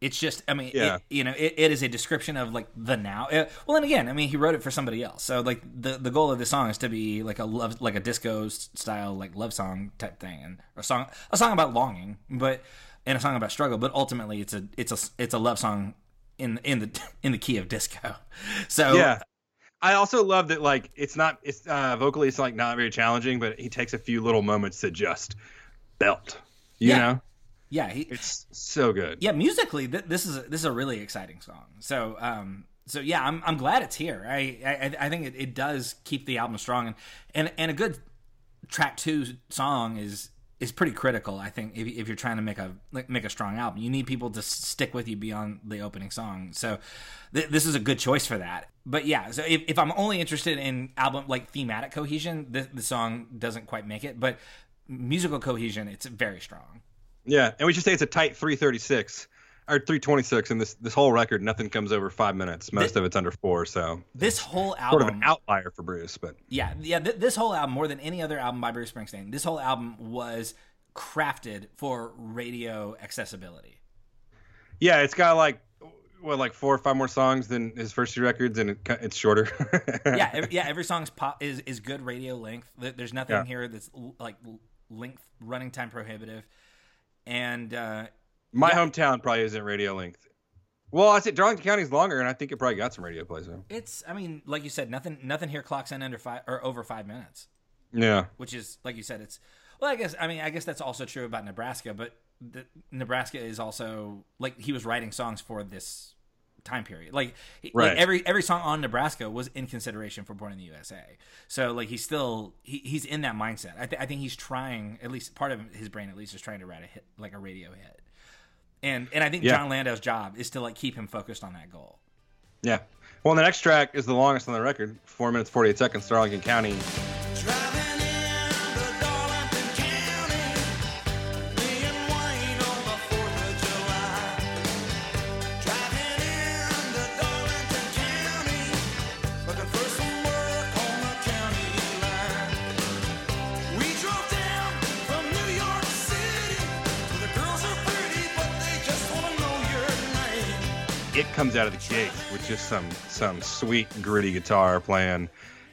It's just, I mean, Yeah. it, you know, it, it is a description of like the now. Uh, well, and again, I mean, he wrote it for somebody else. So like the the goal of the song is to be like a love, like a disco style, like love song type thing, and a song, a song about longing, but and a song about struggle. But ultimately, it's a it's a it's a love song in in the <laughs> in the key of disco. <laughs> So Yeah. I also love that like it's not it's uh vocally it's like not very challenging, but he takes a few little moments to just belt. You Yeah. know? yeah, he, It's so good. yeah musically th- this is a, this is a really exciting song so um so yeah i'm, I'm glad it's here i i, I think it, it does keep the album strong and, and and a good track two song is is pretty critical i think if, if you're trying to make a like, make a strong album you need people to stick with you beyond the opening song so th- this is a good choice for that but yeah so if, if i'm only interested in album like thematic cohesion the, the song doesn't quite make it but musical cohesion it's very strong Yeah, and we should say it's a tight 336 or 326, and this this whole record, nothing comes over five minutes. Most of it's under four, so this whole album sort of an outlier for Bruce. But Yeah, yeah. Th- this whole album, more than any other album by Bruce Springsteen, this whole album was crafted for radio accessibility. yeah, it's got like what like four or five more songs than his first two records, and it, it's shorter. <laughs> Yeah, every, yeah. Every song's pop is is good radio length. There's nothing Yeah. here that's like length running time prohibitive. And uh, My Yeah. hometown probably isn't radio length. Well, I said Darlington County's longer, and I think it probably got some radio plays. Though. it's, I mean, like you said, nothing nothing here clocks in under five or over five minutes. Yeah, which is like you said it's well i guess i mean i guess that's also true about nebraska but the, nebraska is also like he was writing songs for this time period like, he- like every every song on nebraska was in consideration for born in the usa so like he's still he, he's in that mindset I, th- I think he's trying at least part of his brain at least is trying to write a hit like a radio hit and and i think Yeah. jon landau's job is to like keep him focused on that goal yeah. Well, the next track is the longest on the record, four minutes forty eight seconds. Darlington County. Comes out of the gate with just some some sweet gritty guitar playing,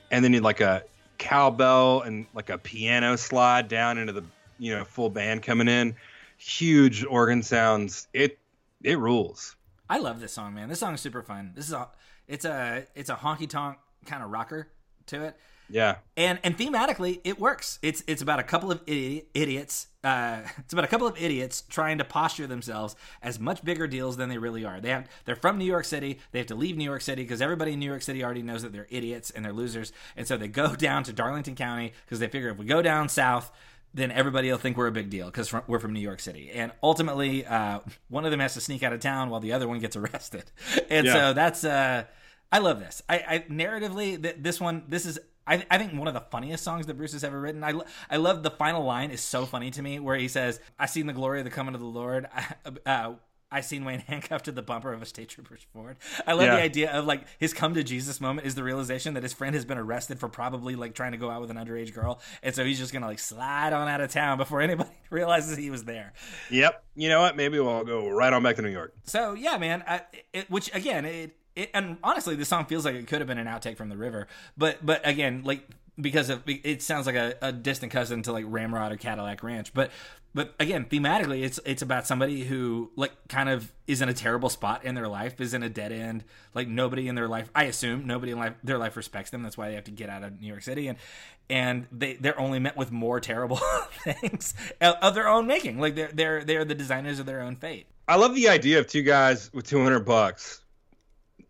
and then you like a cowbell and like a piano slide down into the you know full band coming in, huge organ sounds. It it rules. I love this song, man. This song is super fun. This is a it's a it's a honky tonk kind of rocker to it. Yeah, And and thematically it works. It's it's about a couple of idi- idiots uh, <laughs> it's about a couple of idiots trying to posture themselves as much bigger deals than they really are. They have they're from New York City. They have to leave New York City because everybody in New York City already knows that they're idiots and they're losers. And so they go <laughs> down to Darlington County because they figure if we go down south, then everybody will think we're a big deal because we're from New York City. And ultimately, uh, one of them has to sneak out of town while the other one gets <laughs> arrested. And Yeah. so that's uh, I love this. I, I narratively th- this one this is. I, I think one of the funniest songs that Bruce has ever written. I, lo- I love the final line is so funny to me where he says, "I seen the glory of the coming of the Lord." <laughs> Uh, I seen Wayne handcuffed to the bumper of a state trooper's Ford. I love Yeah. the idea of like his come to Jesus moment is the realization that his friend has been arrested for probably like trying to go out with an underage girl, and so he's just gonna like slide on out of town before <laughs> anybody <laughs> realizes he was there. Yep. You know what? Maybe we'll go right on back to New York. So yeah, man. I, it, which again, it, it and honestly, the song feels like it could have been an outtake from the river, but but again, like because of it sounds like a, a distant cousin to like Ramrod or Cadillac Ranch, but but again, thematically, it's it's about somebody who like kind of is in a terrible spot in their life, is in a dead end. Like nobody in their life, I assume, nobody in life their life respects them. That's why they have to get out of New York City, and and they they're only met with more terrible <laughs> things of their own making. Like they're they're they're the designers of their own fate. I love the idea of two guys with 200 bucks,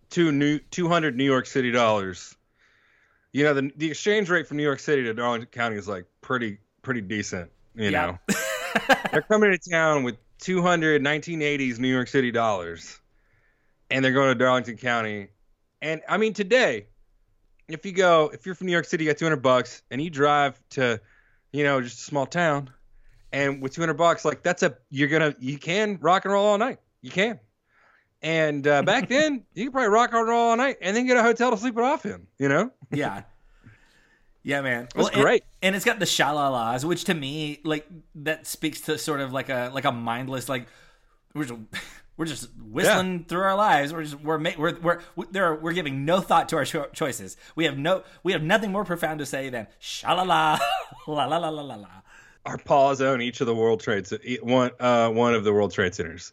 two new 200 New York City dollars. You know, the the exchange rate from New York City to Darlington County is like pretty pretty decent. You Yeah. know, <laughs> they're coming to town with 200 1980s New York City dollars, and they're going to Darlington County. And I mean, today, if you go, if you're from New York City, you got 200 bucks, and you drive to, you know, just a small town, and with 200 bucks, like that's a you're gonna you can rock and roll all night. You can. And uh, back <laughs> then, you could probably rock and roll all night and then get a hotel to sleep it off in. You know, <laughs> yeah. Yeah, man. It was great. And, and it's got the shalalas, which to me, like, that speaks to sort of like a like a mindless, like we're just <laughs> we're just whistling through our lives. We're just we're we're we're we're, there are, we're giving no thought to our cho- choices. We have no we have nothing more profound to say than shalala la la la la la la. our paws own each of the World Trade one uh, one of the World Trade Centers.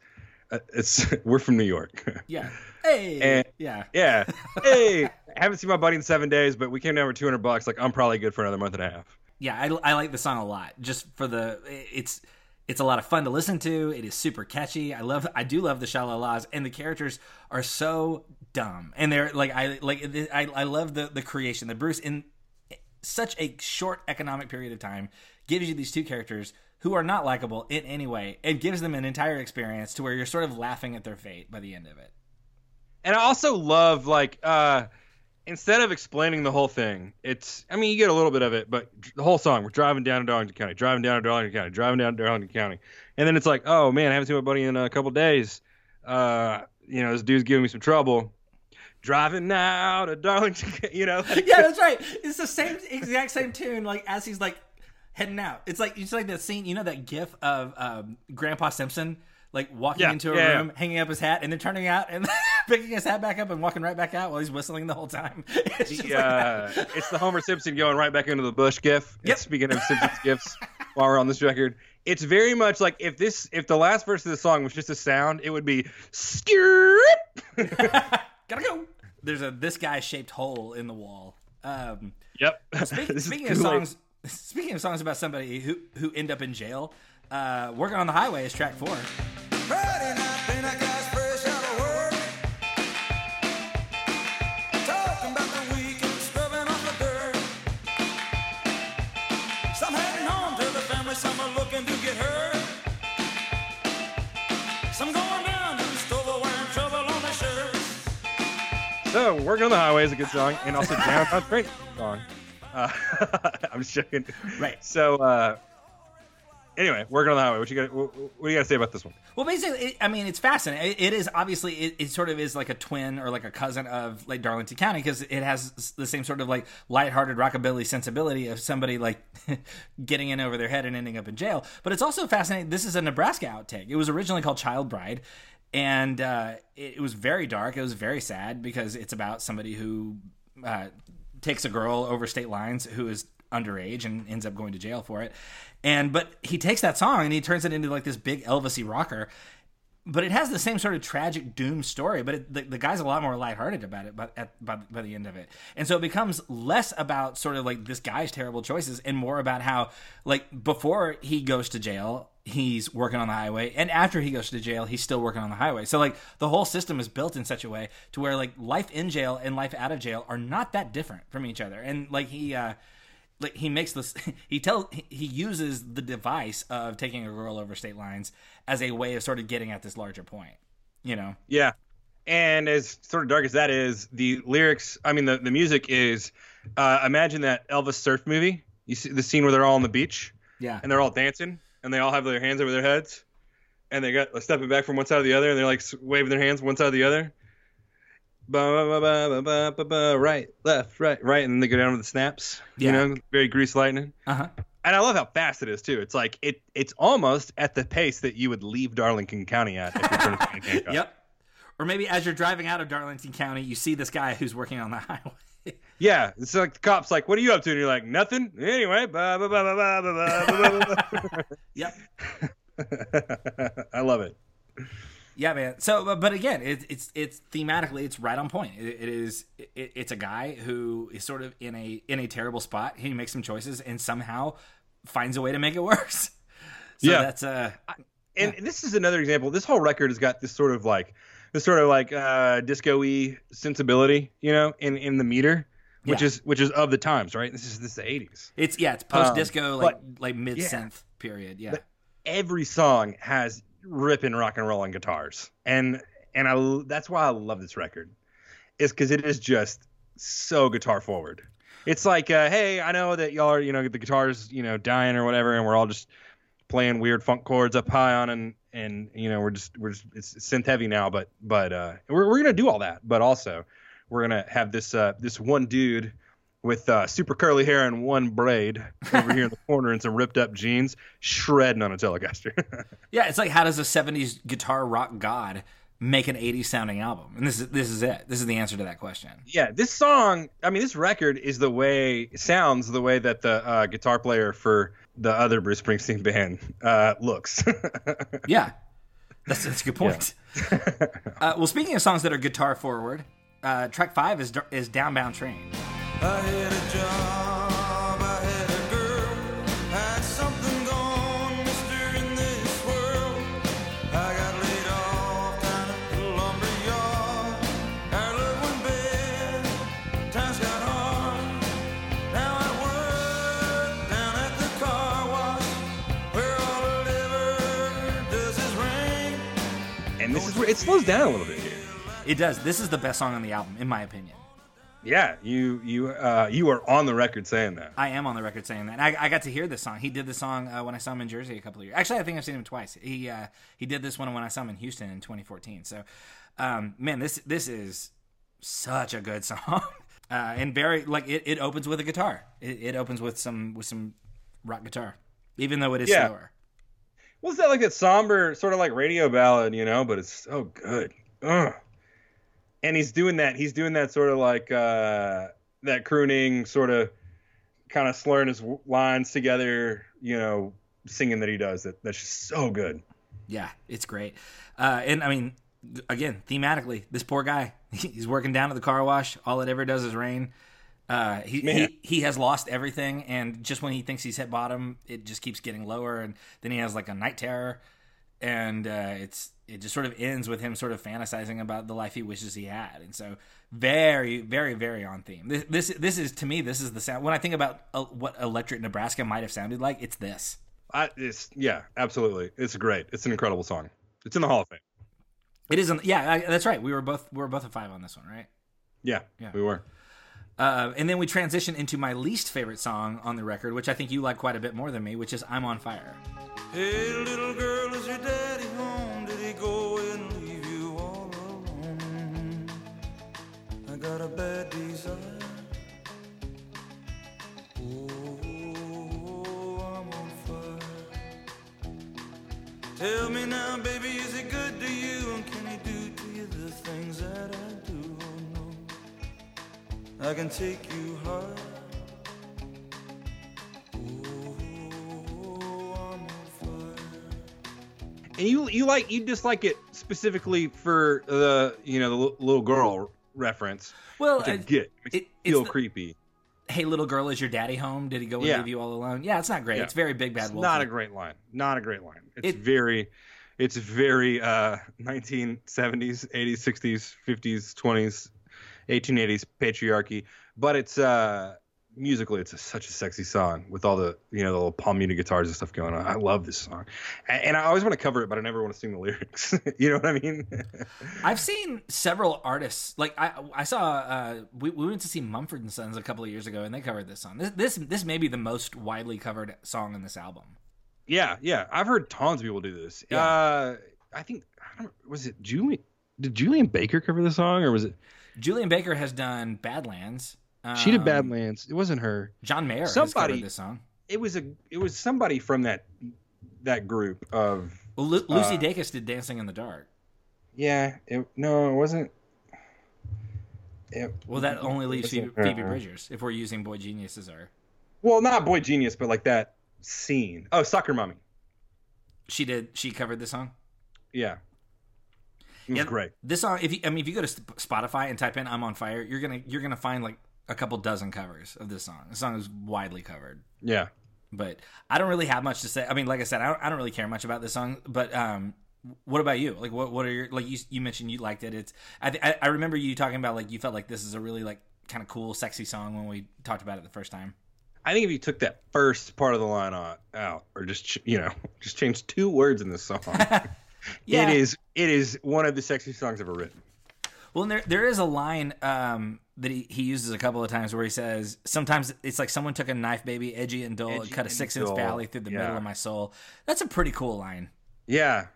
Uh, it's <laughs> we're from New York. <laughs> Yeah. Hey. And- yeah. <laughs> yeah. Hey, haven't seen my buddy in seven days, but we came down for 200 bucks. Like I'm probably good for another month and a half. yeah I, I like the song a lot just for the it's it's a lot of fun to listen to it is super catchy i love i do love the shalalas and the characters are so dumb and they're like i like i, I love the the creation that bruce in such a short economic period of time gives you these two characters who are not likable in any way and gives them an entire experience to where you're sort of laughing at their fate by the end of it And I also love like uh instead of explaining the whole thing, it's I mean you get a little bit of it, but the whole song we're driving down to Darlington County, driving down to Darlington County, driving down to Darlington County, and then it's like, oh man, I haven't seen my buddy in a couple days. Uh, you know, this dude's giving me some trouble. Driving now to Darlington, <laughs> you know. like- yeah, that's right. It's the same exact same tune. Like as he's like heading out. It's like it's like that scene. You know that GIF of um, Grandpa Simpson like walking Yeah, into a yeah, room, hanging up his hat, and then turning out and <laughs> picking his hat back up and walking right back out while he's whistling the whole time. <laughs> It's The, like uh, it's the Homer Simpson going right back into the bush gif. Yep. Speaking of Simpsons <laughs> gifs, while we're on this record, it's very much like if this if the last verse of the song was just a sound, it would be skirt. gotta go. There's a this guy shaped hole in the wall. Um, Yep. Speak, speaking of songs, speaking of songs about somebody who who end up in jail, uh, "Working on the Highway" is track four. Friday night, then I got fresh out of work. Talking about the weekend, scrubbing off the dirt. Some heading home to the family, some are looking to get hurt. Some going down to the store wearing trouble on their shirts. So, Working on the Highway is a good song, and also Downtown Train song. Uh, <laughs> I'm just joking. Right. So, uh, anyway, Working on the Highway. What you got? What, what do you got to say about this one? Well, basically, it, I mean, it's fascinating. It, it is obviously it, it sort of is like a twin or like a cousin of like Darlington County because it has the same sort of like lighthearted rockabilly sensibility of somebody like <laughs> getting in over their head and ending up in jail. But it's also fascinating. This is a Nebraska outtake. It was originally called Child Bride, and uh, it, it was very dark. It was very sad because it's about somebody who uh, takes a girl over state lines who is underage and ends up going to jail for it. And but he takes that song and he turns it into like this big Elvisy rocker. but it has the same sort of tragic doom story. But it, the, the guy's a lot more lighthearted about it. At by, by the end of it, and so it becomes less about sort of like this guy's terrible choices and more about how like before he goes to jail. He's working on the highway, and after he goes to jail, he's still working on the highway. So, like, the whole system is built in such a way to where, like, life in jail and life out of jail are not that different from each other. And, like, he, uh, like he makes this <laughs> he tell he uses the device of taking a girl over state lines as a way of sort of getting at this larger point you know Yeah. And as sort of dark as that is, the lyrics, I mean, the, the music is uh, imagine that Elvis surf movie. You see the scene where they're all on the beach yeah and they're all dancing and they all have their hands over their heads and they got stepping back from one side to the other and they're like waving their hands one side to the other. Ba, ba, ba, ba, ba, ba, ba, right, left, right, right, and then they go down with the snaps. Yeah. You know, very grease lightning. uh-huh And I love how fast it is too. It's like it it's almost at the pace that you would leave Darlington County at if you're to <laughs> yep or maybe as you're driving out of darlington county you see this guy who's working on the <laughs> highway yeah, it's like the cops like, "What are you up to?" And you're like, "Nothing." Anyway, yeah, I love it. Yeah, man. So, but again, it, it's it's thematically, it's right on point. it, it is. It, it's a guy who is sort of in a in a terrible spot. He makes some choices and somehow finds a way to make it worse. So yeah, that's uh. And yeah. this is another example. This whole record has got this sort of like this sort of like uh, disco-y sensibility, you know, in in the meter, which Yeah. is which is of the times, right? This is this is the '80s. it's yeah it's post disco Um, like like mid synth period. Yeah, every song has ripping rock and roll on guitars, and and I that's why I love this record, is because it is just so guitar forward. It's like, uh, hey, I know that y'all are, you know, the guitar's, you know, dying or whatever, and we're all just playing weird funk chords up high on, and and you know, we're just we're just it's synth heavy now, but but uh, we're we're gonna do all that, but also we're gonna have this uh this one dude with uh, super curly hair and one braid over here in the <laughs> corner and some ripped up jeans, shredding on a Telecaster. <laughs> yeah. It's like how does a '70s guitar rock god make an '80s sounding album? And this is this is it. This is the answer to that question. yeah, this song, I mean, this record is the way it sounds the way that the uh, guitar player for the other Bruce Springsteen band uh, looks. <laughs> Yeah, that's that's a good point. <laughs> uh, well, speaking of songs that are guitar forward, uh, track five is is Downbound Train. It slows down a little bit here. It does. This is the best song on the album, in my opinion. Yeah, you you uh, you are on the record saying that. I am on the record saying that. I, I got to hear this song. He did this song uh, when I saw him in Jersey a couple of years. Actually, I think I've seen him twice. He uh, he did this one when I saw him in Houston in 2014. So, um, man, this this is such a good <laughs> song. Uh, and very like it, it opens with a guitar. It, it opens with some with some rock guitar, even though it is Yeah. slower. What's that like that somber sort of like radio ballad, you know? But it's so good. Ugh. And he's doing that. He's doing that sort of like uh, that crooning, sort of kind of slurring his lines together, you know, singing that he does. That that's just so good. Yeah, it's great. Uh, and I mean, again, thematically, this poor guy, <laughs> he's working down at the car wash. All it ever does is rain. Uh, he, he he has lost everything, and just when he thinks he's hit bottom, it just keeps getting lower, and then he has like a night terror, and uh, it's it just sort of ends with him sort of fantasizing about the life he wishes he had, and so very very very on theme. This this, this is to me this is the sound when I think about uh, what Electric Nebraska might have sounded like. It's this. I, it's yeah, absolutely. It's great. It's an incredible song. It's in the Hall of Fame. It isn't. Yeah, I, that's right. We were both we were both a five on this one, right? Yeah, Yeah. we were. Uh, and then we transition into my least favorite song on the record, which I think you like quite a bit more than me, which is "I'm on Fire." Hey, little girl, is your daddy home? Did he go and leave you all alone? I got a bad desire. Oh, I'm on fire. Tell me now, baby, I can take you high. Oh, I'm on fire. And you you like you dislike it specifically for the you know the l- little girl reference. Well, which I I- get. It makes it- it feel the- creepy. hey, little girl, is your daddy home? Did he go and Yeah. leave you all alone? Yeah, it's not great. Yeah. It's very big bad It's wolf. not a great line. Not a great line. It's It- very, it's very uh 1970s, 80s, 60s, 50s, 20s, 1880s patriarchy. But it's uh musically, it's a, such a sexy song with all the you know the little palm muted guitars and stuff going on. I love this song, and, and I always want to cover it, but I never want to sing the lyrics. <laughs> you know what I mean? <laughs> I've seen several artists. Like I, I saw. Uh, we, we went to see Mumford and Sons a couple of years ago, and they covered this song. This this this may be the most widely covered song in this album. yeah, yeah. I've heard tons of people do this. Yeah. Uh, I think I don't, was it Julien? Did Julien Baker cover the song, or was it? Julien Baker has done Badlands. She did Um, Badlands. It wasn't her. John Mayer has Somebody- covered this song. It was a. It was somebody from that that group of. Well, Lu- Lucy Uh, Dacus did Dancing in the Dark. Yeah. It, no, it wasn't. It, Well, that only leaves Phoebe, Phoebe. Bridgers if we're using Boy Genius as our. Well, not Boy Genius, but like that scene. Oh, Soccer Mommy. She did. She covered the song. Yeah. It was Yeah, great. This song, if you, I mean, if you go to Spotify and type in "I'm on fire," you're gonna you're gonna find like a couple dozen covers of this song. The song is widely covered, Yeah. but I don't really have much to say. I mean, like I said, I don't, I don't really care much about this song. But um, what about you? Like, what what are your like you you mentioned you liked it? It's I th- I, remember you talking about like you felt like this is a really like kind of cool, sexy song when we talked about it the first time. I think if you took that first part of the line out, out or just you know <laughs> just changed two words in this song, <laughs> Yeah. it is it is one of the sexiest songs ever written. Well, and there there is a line um, that he, he uses a couple of times where he says, "Sometimes it's like someone took a knife, baby, edgy and dull, and cut a six inch valley through the middle of my soul." That's a pretty cool line. Yeah.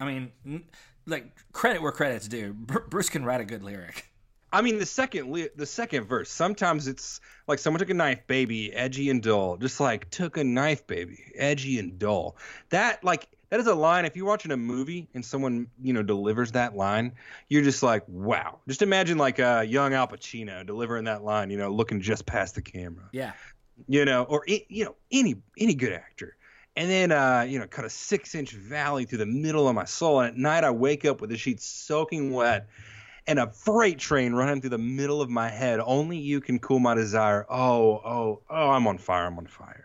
I mean, n- like credit where credit's due. Br- Bruce can write a good lyric. I mean the second li- the second verse. Sometimes it's like someone took a knife, baby, edgy and dull. Just like took a knife, baby, edgy and dull. That like that is a line. If you're watching a movie and someone you know delivers that line, you're just like, wow. Just imagine like a uh, young Al Pacino delivering that line. You know, looking just past the camera. Yeah, You know, or you know any any good actor. And then, uh, you know, cut a six-inch valley through the middle of my soul. And at night, I wake up with the sheets soaking wet and a freight train running through the middle of my head. Only you can cool my desire. Oh, oh, oh, I'm on fire. I'm on fire.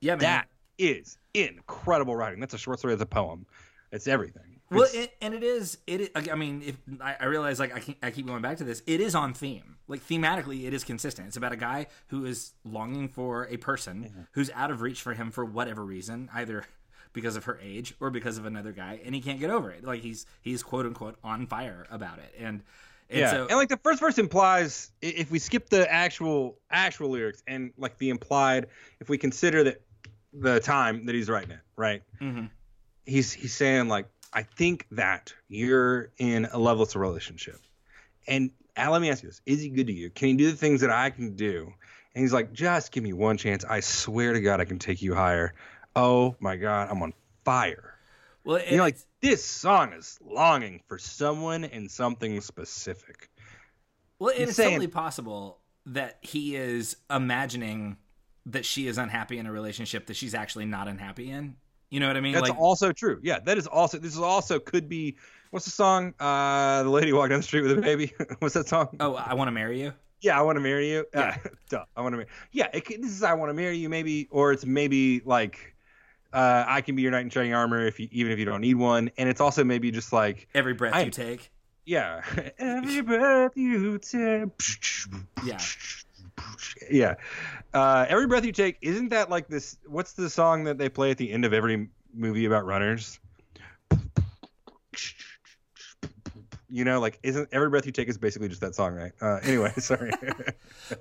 yeah, man. That is incredible writing. That's a short story. That's a poem. It's everything. well, It's- it, and it is. It. is- I mean, if I, I realize, like, I, keep, I keep going back to this. It is on theme. Like thematically, it is consistent. It's about a guy who is longing for a person who's out of reach for him for whatever reason, either because of her age or because of another guy, and he can't get over it. Like he's he's quote unquote on fire about it, and and yeah, so and like the first verse implies, if we skip the actual actual lyrics and like the implied, if we consider that the time that he's writing it, right? Mhm. He's he's saying like, I think that you're in a loveless relationship, and Al, let me ask you this: Is he good to you? Can he do the things that I can do? And he's like, just give me one chance. I swear to God, I can take you higher. Oh my God, I'm on fire. well, you're like, this song is longing for someone and something specific. Well, it's saying- totally possible that he is imagining that she is unhappy in a relationship that she's actually not unhappy in. You know what I mean? That's like, also true. Yeah, that is also. This is also could be. What's the song? Uh, the lady walked down the street with a baby. <laughs> what's that song? oh, I want to marry you. Yeah, I want to marry you. Yeah. Uh, <laughs> duh, I want to marry. Yeah, it, this is I want to marry you, maybe, or it's maybe like, uh, I can be your knight in shining armor if you, even if you don't need one, and it's also maybe just like, Every breath I- you take. yeah, <laughs> every breath you take. Yeah. <laughs> Yeah. Uh, every breath you take. Isn't that like this? What's the song that they play at the end of every movie about runners? <laughs> You know, like isn't every breath you take is basically just that song, right? Uh, anyway, <laughs> sorry.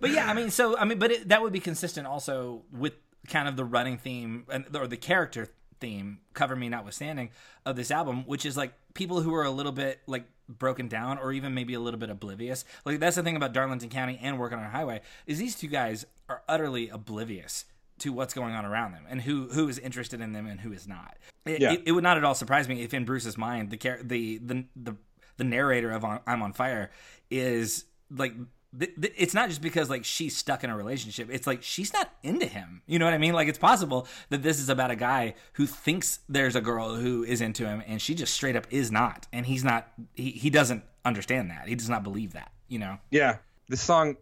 But yeah, I mean, so I mean, but it, that would be consistent also with kind of the running theme and or the character theme, cover me notwithstanding, of this album, which is like people who are a little bit like broken down or even maybe a little bit oblivious. Like that's the thing about Darlington County and working on a highway is these two guys are utterly oblivious to what's going on around them and who who is interested in them and who is not. It, Yeah. it, it would not at all surprise me if in Bruce's mind the the the the the narrator of on, I'm on fire is like th- th- it's not just because like she's stuck in a relationship. It's like she's not into him. You know what I mean? Like it's possible that this is about a guy who thinks there's a girl who is into him, and she just straight up is not, and he's not. He he doesn't understand that. He does not believe that. You know? Yeah, the song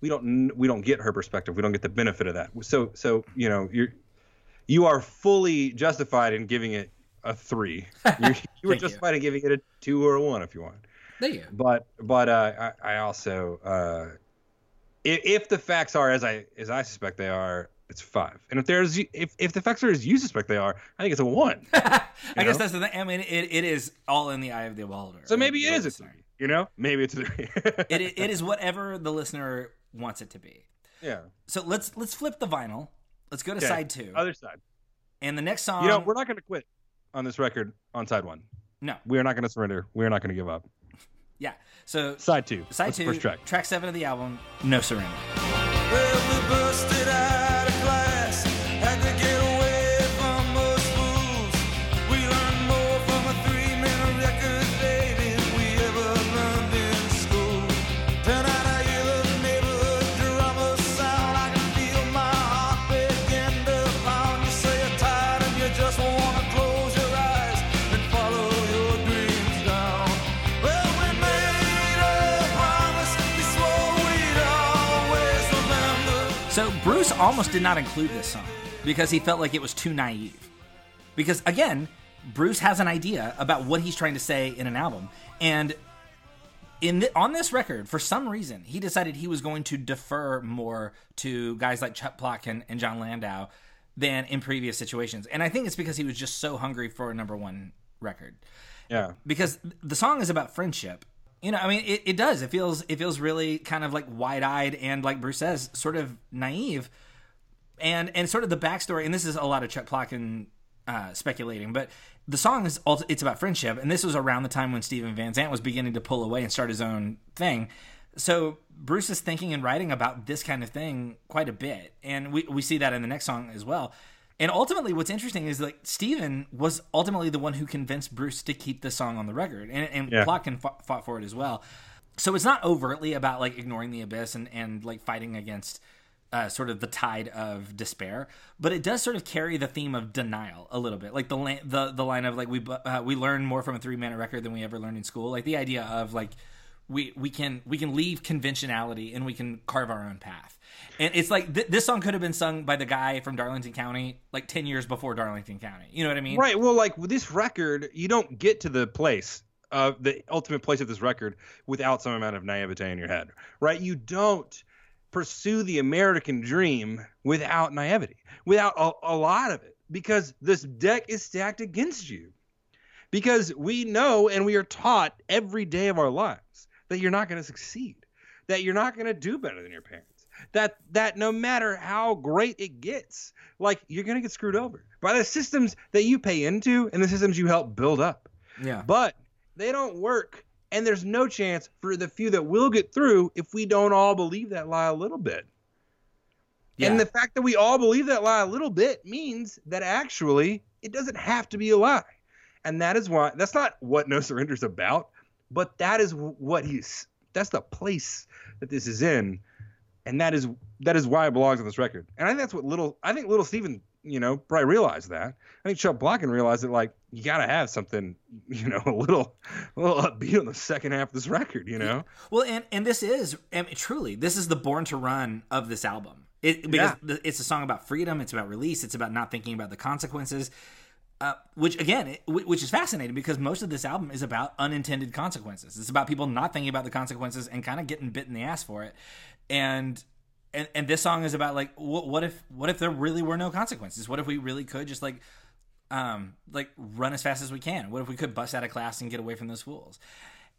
we don't we don't get her perspective. We don't get the benefit of that. So so you know you're you are fully justified in giving it a three. <laughs> You're, you were Thank you. justified in giving it a two or a one if you want. There you. go. But but uh, I, I also uh, if, if the facts are as I as I suspect they are, it's five. And if there's if if the facts are as you suspect they are, I think it's a one. <laughs> I guess that's the thing. I mean, it, it is all in the eye of the beholder. So maybe it is a three. You know, maybe it's a three. It, <laughs> it, it is <laughs> whatever the listener wants it to be. yeah. So let's let's flip the vinyl. Let's go to Okay. side two, Other side. and the next song. You know, we're not going to quit on this record on side one. no, We are not going to surrender. We are not going to give up. Yeah. So Side two. side That's the two, First track. track seven of the album, No Surrender. Well, Bruce almost did not include this song because he felt like it was too naive. Because again, Bruce has an idea about what he's trying to say in an album, and in the, on this record, for some reason, he decided he was going to defer more to guys like Chuck Block and, and Jon Landau than in previous situations. And I think it's because he was just so hungry for a number one record Yeah. because the song is about friendship. You know, I mean, it, it does. It feels it feels really kind of like wide eyed and like Bruce says, sort of naive, and and sort of the backstory. And this is a lot of Chuck Plotkin uh, speculating, but the song is also it's about friendship. And this was around the time when Steven Van Zandt was beginning to pull away and start his own thing. So Bruce is thinking and writing about this kind of thing quite a bit, and we we see that in the next song as well. And ultimately, what's interesting is like Steven was ultimately the one who convinced Bruce to keep the song on the record, and, and Yeah. Plotkin fought, fought for it as well. So it's not overtly about like ignoring the abyss and, and like fighting against uh, sort of the tide of despair, but it does sort of carry the theme of denial a little bit, like the la- the the line of like we uh, we learn more from a three minute record than we ever learned in school, like the idea of like we we can we can leave conventionality and we can carve our own path. And it's like th- this song could have been sung by the guy from Darlington County like ten years before Darlington County. You know what I mean? Right. Well, like with this record, you don't get to the place of the ultimate place of this record without some amount of naivete in your head. Right. You don't pursue the American dream without naivety, without a, a lot of it, because this deck is stacked against you. Because we know and we are taught every day of our lives that you're not going to succeed, that you're not going to do better than your parents, that that no matter how great it gets, like you're going to get screwed over by the systems that you pay into and the systems you help build up. Yeah. But they don't work, and there's no chance for the few that will get through if we don't all believe that lie a little bit. Yeah. And the fact that we all believe that lie a little bit means that actually it doesn't have to be a lie. And that is why that's not what No Surrender is about, but that is what he's that's the place that this is in. And that is that is why it belongs on this record. And I think that's what little I think little Steven, you know, probably realized that. I think Chuck Plotkin realized that like you gotta have something, <laughs> you know, a little a little upbeat on the second half of this record, you know? Well, and and this is I mean, truly this is the Born to Run of this album. It because Yeah. the, it's a song about freedom. It's about release. It's about not thinking about the consequences. Uh, which again, it, which is fascinating because most of this album is about unintended consequences. It's about people not thinking about the consequences and kind of getting bit in the ass for it. And and and this song is about like what, what if what if there really were no consequences? What if we really could just like um like run as fast as we can? What if we could bust out of class and get away from those fools?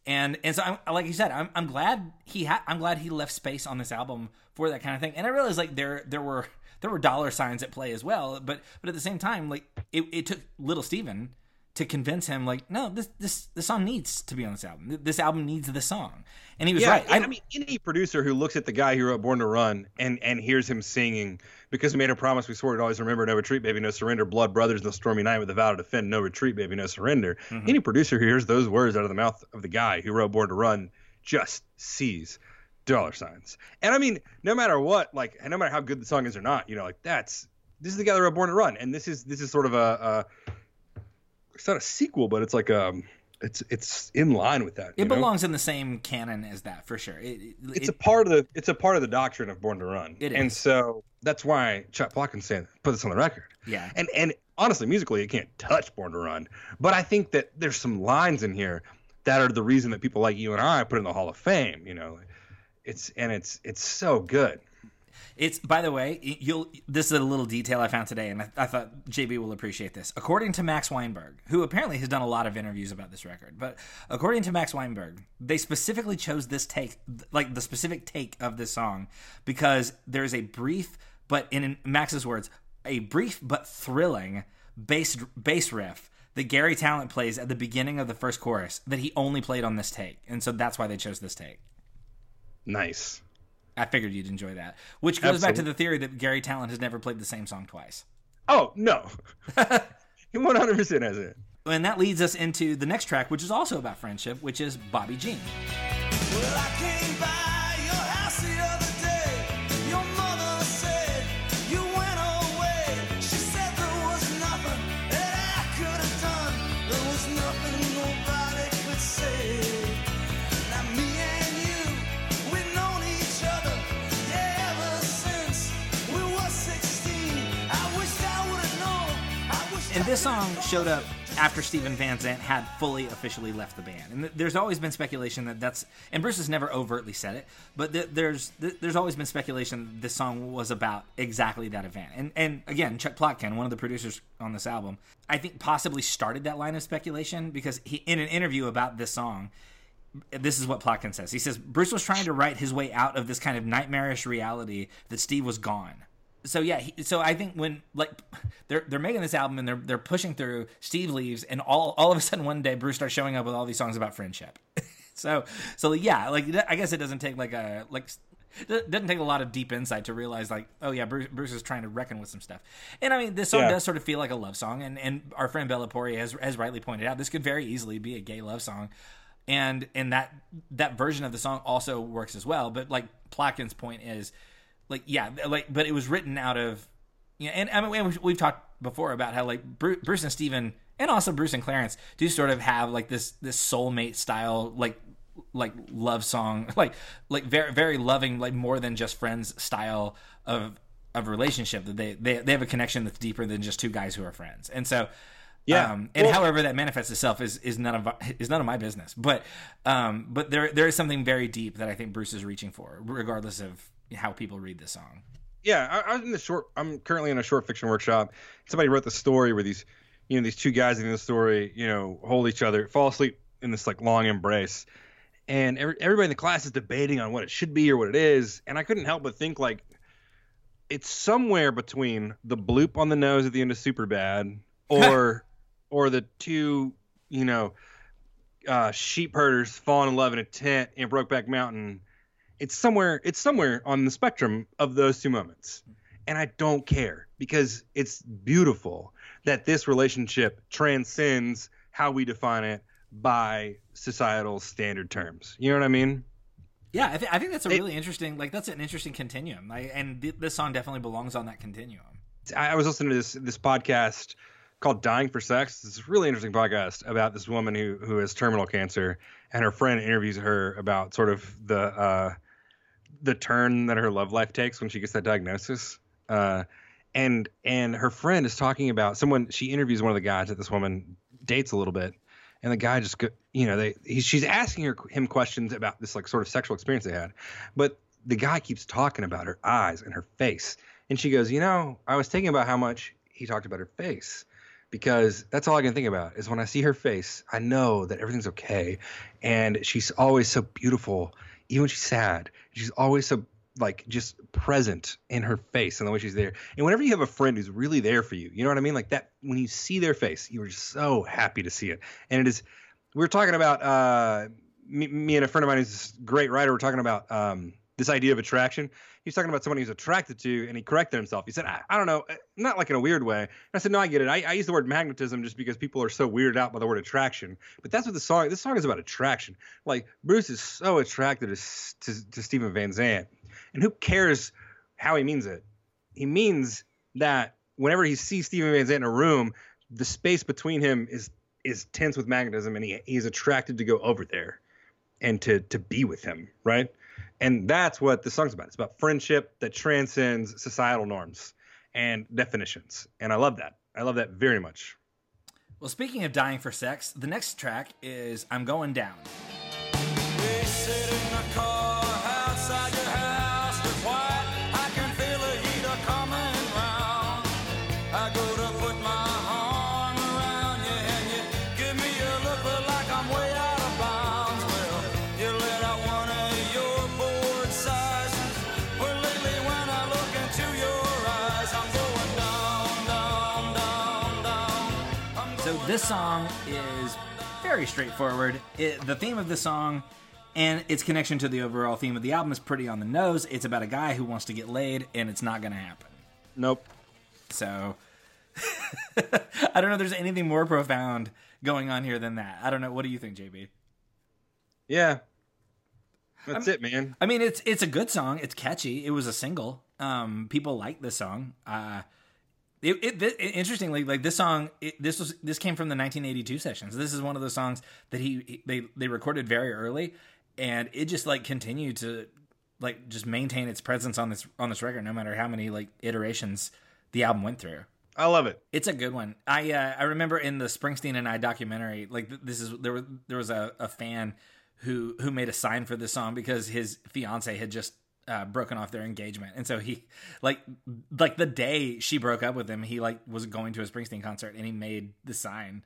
And and so I'm, like you said, I'm I'm glad he had I'm glad he left space on this album for that kind of thing. And I realized like there there were there were dollar signs at play as well, but but at the same time, like it, it took little Steven to convince him like no this this this song needs to be on this album. This album needs the song. And he was yeah, right. I, I mean, any producer who looks at the guy who wrote Born to Run and and hears him singing because we made a promise we swore to always remember, no retreat, baby, no surrender, blood brothers, no stormy night with a vow to defend, no retreat, baby, no surrender. Mm-hmm. Any producer who hears those words out of the mouth of the guy who wrote Born to Run just sees dollar signs. And I mean, no matter what, like, no matter how good the song is or not, you know, like that's this is the guy that wrote Born to Run, and this is this is sort of a, a it's not a sequel, but it's like um it's it's in line with that. It you know? belongs in the same canon as that for sure. It, it, It's it- a part of the it's a part of the doctrine of Born to Run, It and so that's why Chuck Plotkin said put this on the record. yeah. And and honestly, musically, it can't touch Born to Run, but I think that there's some lines in here that are the reason that people like you and I put in the Hall of Fame. You know, it's and it's it's so good. It's by the way, you'll. This is a little detail I found today, and I, I thought JB will appreciate this. According to Max Weinberg, who apparently has done a lot of interviews about this record, but according to Max Weinberg, they specifically chose this take, like the specific take of this song, because there's a brief, but in Max's words, a brief but thrilling bass bass riff that Garry Tallent plays at the beginning of the first chorus that he only played on this take, and so that's why they chose this take. Nice. I figured you'd enjoy that. Which goes back to the theory that Garry Tallent has never played the same song twice. Oh no, <laughs> he 100 percent has it. And that leads us into the next track, which is also about friendship, which is Bobby Jean. Well, this song showed up after Steven Van Zandt had fully officially left the band. And th- there's always been speculation that that's and Bruce has never overtly said it, but th- there's th- there's always been speculation this song was about exactly that event. And and again, Chuck Plotkin, one of the producers on this album, I think possibly started that line of speculation because he in an interview about this song this is what Plotkin says. He says Bruce was trying to write his way out of this kind of nightmarish reality that Steve was gone. So yeah, he, so I think when like they're they're making this album and they're they're pushing through, Steve leaves, and all all of a sudden one day Bruce starts showing up with all these songs about friendship. <laughs> so so yeah, like I guess it doesn't take like a like it doesn't take a lot of deep insight to realize like oh yeah Bruce, Bruce is trying to reckon with some stuff. And I mean this song Yeah. does sort of feel like a love song, and and our friend Bella Pori has has rightly pointed out this could very easily be a gay love song and and that that version of the song also works as well. But like Plotkin's point is, like yeah, like but it was written out of, you know, and I mean we've, we've talked before about how like Bruce, Bruce and Steven and also Bruce and Clarence do sort of have like this this soulmate style like like love song <laughs> like like very very loving like more than just friends style of of relationship that they they, they have a connection that's deeper than just two guys who are friends and so Yeah. um, and Well- however that manifests itself is is none of is none of my business. But um, but there there is something very deep that I think Bruce is reaching for, regardless of how people read this song. Yeah, I, I was in the short. I'm currently in a short fiction workshop. Somebody wrote the story where these, you know, these two guys in the story, you know, hold each other, fall asleep in this like long embrace, and every, everybody in the class is debating on what it should be or what it is, and I couldn't help but think like, it's somewhere between the bloop on the nose at the end of Superbad, <laughs> or, or the two, you know, uh, sheep herders falling in love in a tent in Brokeback Mountain it's somewhere it's somewhere on the spectrum of those two moments and i don't care because it's beautiful that this relationship transcends how we define it by societal standard terms you know what i mean Yeah, I, th- I think that's a It- really interesting like that's an interesting continuum. I, and th- this song definitely belongs on that continuum. I I was listening to this this podcast called Dying for Sex. It's a really interesting podcast about this woman who who has terminal cancer, and her friend interviews her about sort of the uh, the turn that her love life takes when she gets that diagnosis. Uh, and and her friend is talking about someone she interviews one of the guys that this woman dates a little bit, and the guy just you know they he, she's asking her him questions about this like sort of sexual experience they had, but the guy keeps talking about her eyes and her face, and she goes, you know, I was thinking about how much he talked about her face. Because that's all I can think about is when I see her face, I know that everything's okay. And she's always so beautiful, even when she's sad. She's always so like just present in her face and the way she's there. And whenever you have a friend who's really there for you, you know what I mean? Like that when you see their face, you're just so happy to see it. And it is we were talking about uh me, me and a friend of mine who's this great writer, we're talking about um this idea of attraction. He's talking about someone he's attracted to, and he corrected himself. He said, I, I don't know, eh, not like in a weird way. And I said, No, I get it. I, I use the word magnetism just because people are so weirded out by the word attraction. But that's what the song. This song is about attraction. Like Bruce is so attracted to to, to Steven Van Zandt, and who cares how he means it? He means that whenever he sees Steven Van Zandt in a room, the space between him is is tense with magnetism, and he he's attracted to go over there and to to be with him, right? And that's what the song's about. It's about friendship that transcends societal norms and definitions. And I love that. I love that very much. Well, speaking of dying for sex, the next track is I'm Going Down. This song is very straightforward. It, the theme of the song and its connection to the overall theme of the album is pretty on the nose. It's about a guy who wants to get laid, and it's not going to happen. Nope. So <laughs> I don't know if there's anything more profound going on here than that. I don't know. What do you think, JB? Yeah. That's it, man. I mean, it's it's a good song. It's catchy. It was a single. Um, people like this song. Uh, it, it, it- interestingly, like this song, it, this was this came from the 1982 sessions. This is one of those songs that he, he they they recorded very early, and it just like continued to like just maintain its presence on this on this record, no matter how many like iterations the album went through. I love it. It's a good one. I uh, I remember in the Springsteen and I documentary, like th- this is there was there was a, a fan who who made a sign for this song because his fiance had just uh, broken off their engagement, and so he like like the day she broke up with him, he like was going to a Springsteen concert and he made the sign.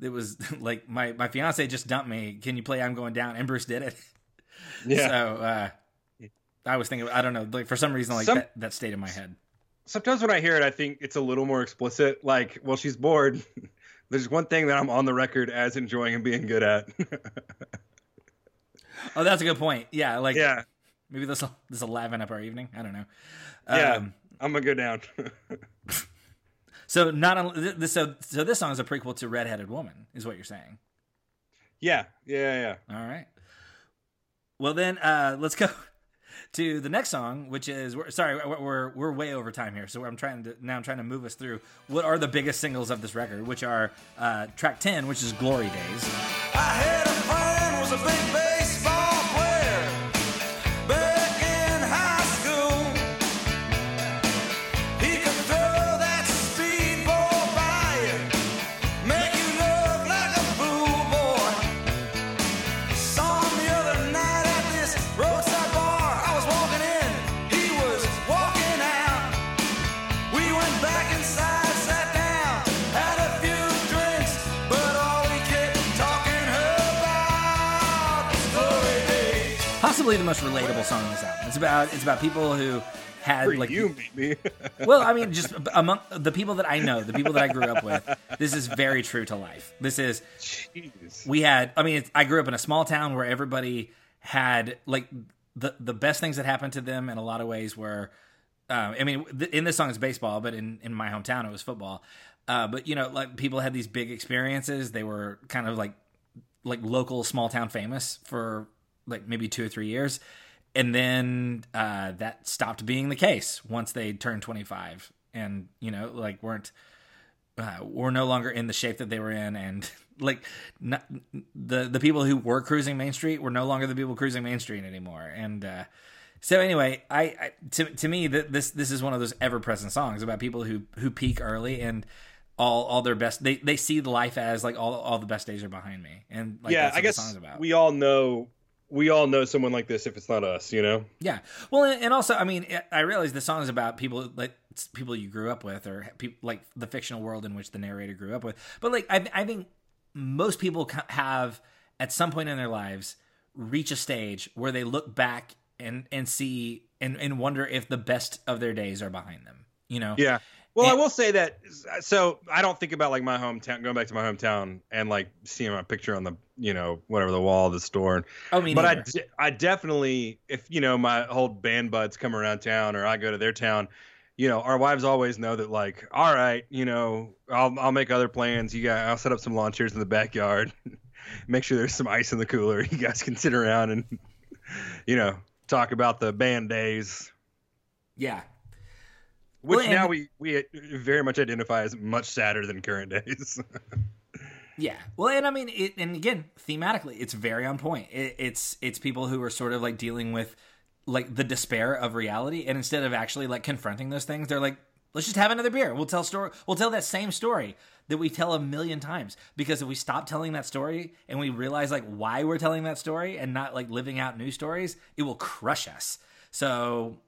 It was <laughs> like my my fiance just dumped me. Can you play I'm Going Down? And Bruce did it. <laughs> Yeah. So uh, I was thinking, I don't know, like for some reason, like Some- that, that stayed in my head. Sometimes when I hear it, I think it's a little more explicit. Like, well, she's bored. <laughs> There's one thing that I'm on the record as enjoying and being good at. Oh, that's a good point. Yeah, like yeah. Maybe this will this will liven up our evening. I don't know. Yeah. Um, I'm gonna go down. <laughs> so not on, this. So so this song is a prequel to Redheaded Woman, is what you're saying. yeah. Yeah. Yeah. All right. Well then, uh, let's go <laughs> to the next song, which is we're, sorry we're, we're we're way over time here. So I'm trying to now I'm trying to move us through what are the biggest singles of this record, which are uh, track ten, which is Glory Days. Possibly the most relatable song on this album. It's about it's about people who had For like you, maybe. <laughs> well, I mean, just among the people that I know, the people that I grew up with, this is very true to life. This is Jeez. we had. I mean, I grew up in a small town where everybody had like the the best things that happened to them in a lot of ways were. Uh, I mean, in this song it's baseball, but in in my hometown it was football. Uh, but you know, like people had these big experiences. They were kind of like like local small town famous for like maybe two or three years. And then uh, that stopped being the case once they turned 25 and you know like weren't uh, were no longer in the shape that they were in. And <laughs> like not, the the people who were cruising main street were no longer the people cruising main street anymore. And uh, so anyway I, I to, to me th- this this is one of those ever present songs about people who who peak early and all all their best they they see the life as like all all the best days are behind me. And like yeah, I guess we all know we all know someone like this if it's not us, you know. Yeah. Well, and and also, I mean, I realize the song is about people like people you grew up with, or people like the fictional world in which the narrator grew up with. But like, I, I think most people have at some point in their lives reach a stage where they look back and and see and and wonder if the best of their days are behind them. You know. Yeah. Well, I will say that. So I don't think about like my hometown, going back to my hometown, and like seeing my picture on the, you know, whatever the wall of the store. Oh, me but I, de- I definitely, if you know, my old band buds come around town, or I go to their town, you know, our wives always know that, like, all right, you know, I'll I'll make other plans. You guys, I'll set up some lawn chairs in the backyard. <laughs> Make sure there's some ice in the cooler. You guys can sit around and, <laughs> you know, talk about the band days. yeah. Which Well, now we we uh, very much identify as much sadder than current days. <laughs> Yeah. Well, and I mean, it, and again, thematically, it's very on point. It, it's it's people who are sort of like dealing with like the despair of reality, and instead of actually like confronting those things, they're like, let's just have another beer. We'll tell story. We'll tell that same story that we tell a million times. Because if we stop telling that story and we realize like why we're telling that story and not like living out new stories, it will crush us. So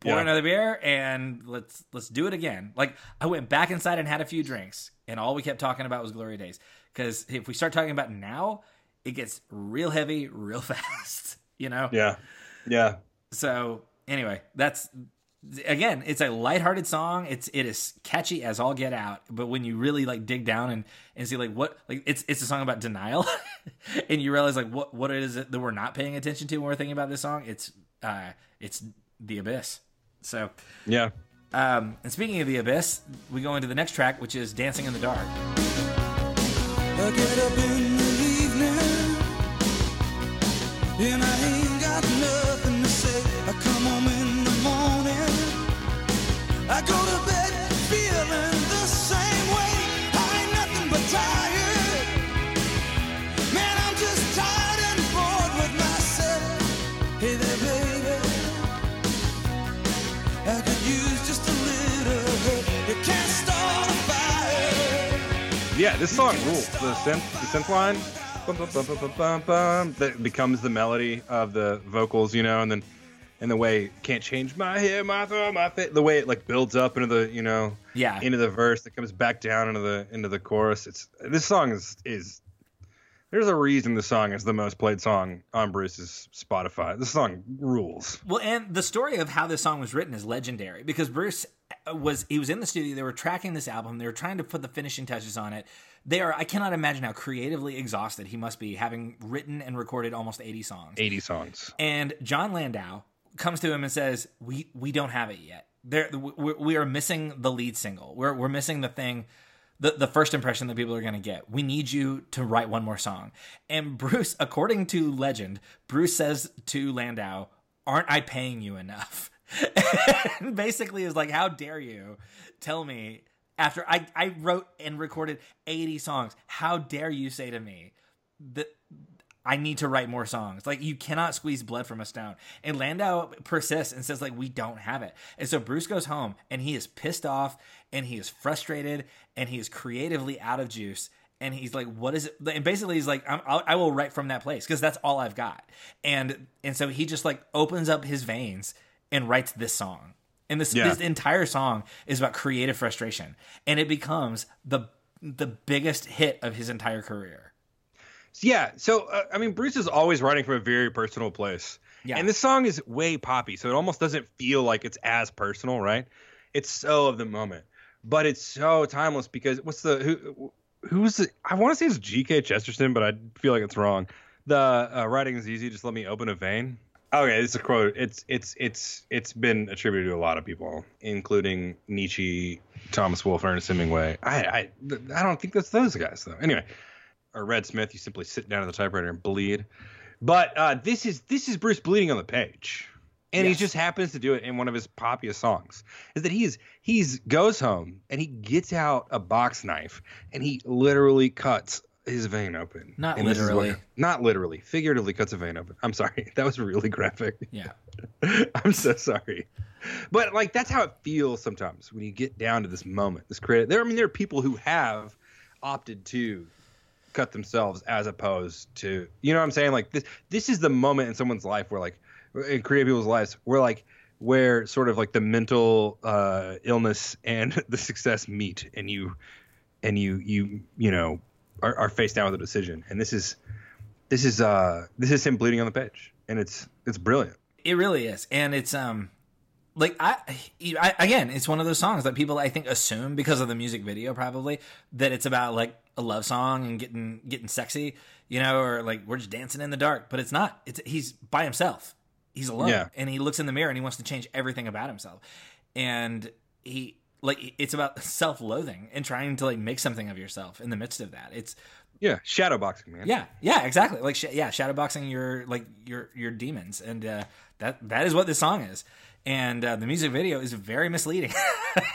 pour Yeah. another beer and let's let's do it again. Like I went back inside and had a few drinks, and all we kept talking about was glory days. Because if we start talking about now, it gets real heavy real <laughs> fast. You know. yeah, yeah, So anyway, that's again, it's a lighthearted song. It's it is catchy as all get out. But when you really like dig down and and see like what like it's it's a song about denial, <laughs> and you realize like what what is it that we're not paying attention to when we're thinking about this song? It's uh it's the abyss. So. yeah. Um, and speaking of the abyss, we go into the next track, which is "Dancing in the Dark." I get up Yeah, this song rules. The synth, the synth line, bum, bum, bum, that becomes the melody of the vocals, you know, and then and the way can't change my hair, my throat, my fit, the way it like builds up into the, you know, Yeah, into the verse that comes back down into the into the chorus. It's this song is is there's a reason the song is the most played song on Bruce's Spotify. The song rules. Well, and the story of how this song was written is legendary because Bruce uh, was he was in the studio. They were tracking this album. They were trying to put the finishing touches on it. They are. I cannot imagine how creatively exhausted he must be, having written and recorded almost eighty songs. 80 songs. And Jon Landau comes to him and says, "We we don't have it yet. There we, we are missing the lead single. We're we're missing the thing." The, the first impression that people are going to get. We need you to write one more song. And Bruce, according to legend, Bruce says to Landau, Aren't I paying you enough? <laughs> and basically is like, How dare you tell me after I, I wrote and recorded 80 songs, how dare you say to me that I need to write more songs. Like you cannot squeeze blood from a stone. And Landau persists and says like we don't have it. And so Bruce goes home and he is pissed off and he is frustrated and he is creatively out of juice. And he's like, "What is it?" And basically, he's like, I'm, I'll, "I will write from that place because that's all I've got." And and so he just like opens up his veins and writes this song. And this Yeah. this entire song is about creative frustration, and it becomes the the biggest hit of his entire career. Yeah, so uh, I mean, Bruce is always writing from a very personal place. Yeah. And this song is way poppy, so it almost doesn't feel like it's as personal, right? It's so of the moment, but it's so timeless because what's the who who's the, I want to say it's G.K. Chesterton, but I feel like it's wrong. The uh, writing is easy, just let me open a vein. Okay, it's a quote. It's it's it's it's been attributed to a lot of people, including Nietzsche, Thomas Wolfe, Ernest Hemingway. I I I don't think that's those guys though. Anyway, or Red Smith, you simply sit down at the typewriter and bleed. But uh, this is this is Bruce bleeding on the page, and Yes. he just happens to do it in one of his poppiest songs. Is that he's he's goes home and he gets out a box knife and he literally cuts his vein open. Not And this is what- literally. not literally, figuratively cuts a vein open. I'm sorry, <laughs> that was really graphic. Yeah. <laughs> I'm so sorry. But like that's how it feels sometimes when you get down to this moment, this creative. There, I mean, there are people who have opted to cut themselves as opposed to, you know, what I'm saying like this. This is the moment in someone's life where like in creative people's lives where like where sort of like the mental uh, illness and <laughs> the success meet, and you and you you you know are, are faced down with a decision. And this is this is uh this is him bleeding on the page, and it's it's brilliant. It really is, and it's um, like I, I again it's one of those songs that people i think assume because of the music video probably that it's about like a love song and getting getting sexy you know or like we're just dancing in the dark but it's not it's he's by himself he's alone Yeah. and he looks in the mirror and he wants to change everything about himself and he like it's about <laughs> self-loathing and trying to like make something of yourself in the midst of that it's Yeah, shadow boxing, man. yeah, yeah, exactly. Like, sh- yeah, shadowboxing your like your your demons, and uh, that that is what this song is. And uh, the music video is very misleading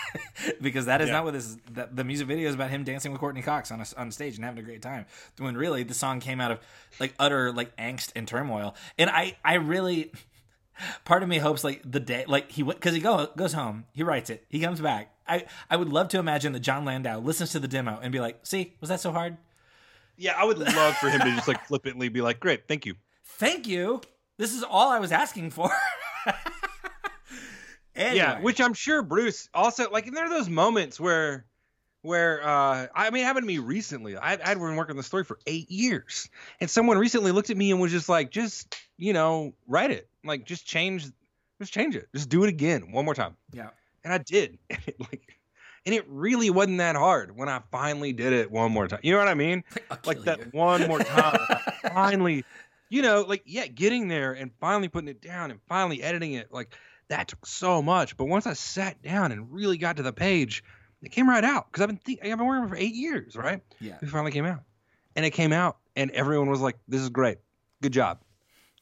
<laughs> because that is Yeah. not what this. Is, the music video is about him dancing with Courteney Cox on a, on stage and having a great time. When really the song came out of like utter like angst and turmoil. And I I really part of me hopes like the day like he went because he go goes home he writes it he comes back. I I would love to imagine that Jon Landau listens to the demo and be like, see, was that so hard? Yeah, I would love for him to just like <laughs> flippantly be like, "Great, thank you." thank you. This is all I was asking for. <laughs> anyway, Yeah, which I'm sure Bruce also like. And there are those moments where, where uh, I mean, it happened to me recently. I, I'd been working on the story for eight years, and someone recently looked at me and was just like, "Just you know, write it. Like, just change, just change it. Just do it again, one more time." yeah, And I did, <laughs> and it like, and it really wasn't that hard when I finally did it one more time. You know what I mean? Like that you. one more <laughs> time. Finally, you know, like yeah, getting there and finally putting it down and finally editing it, like that took so much. But once I sat down and really got to the page, it came right out because I've been think- I've been working it for eight years, right? Yeah. It finally came out, and it came out, and everyone was like, "This is great, good job.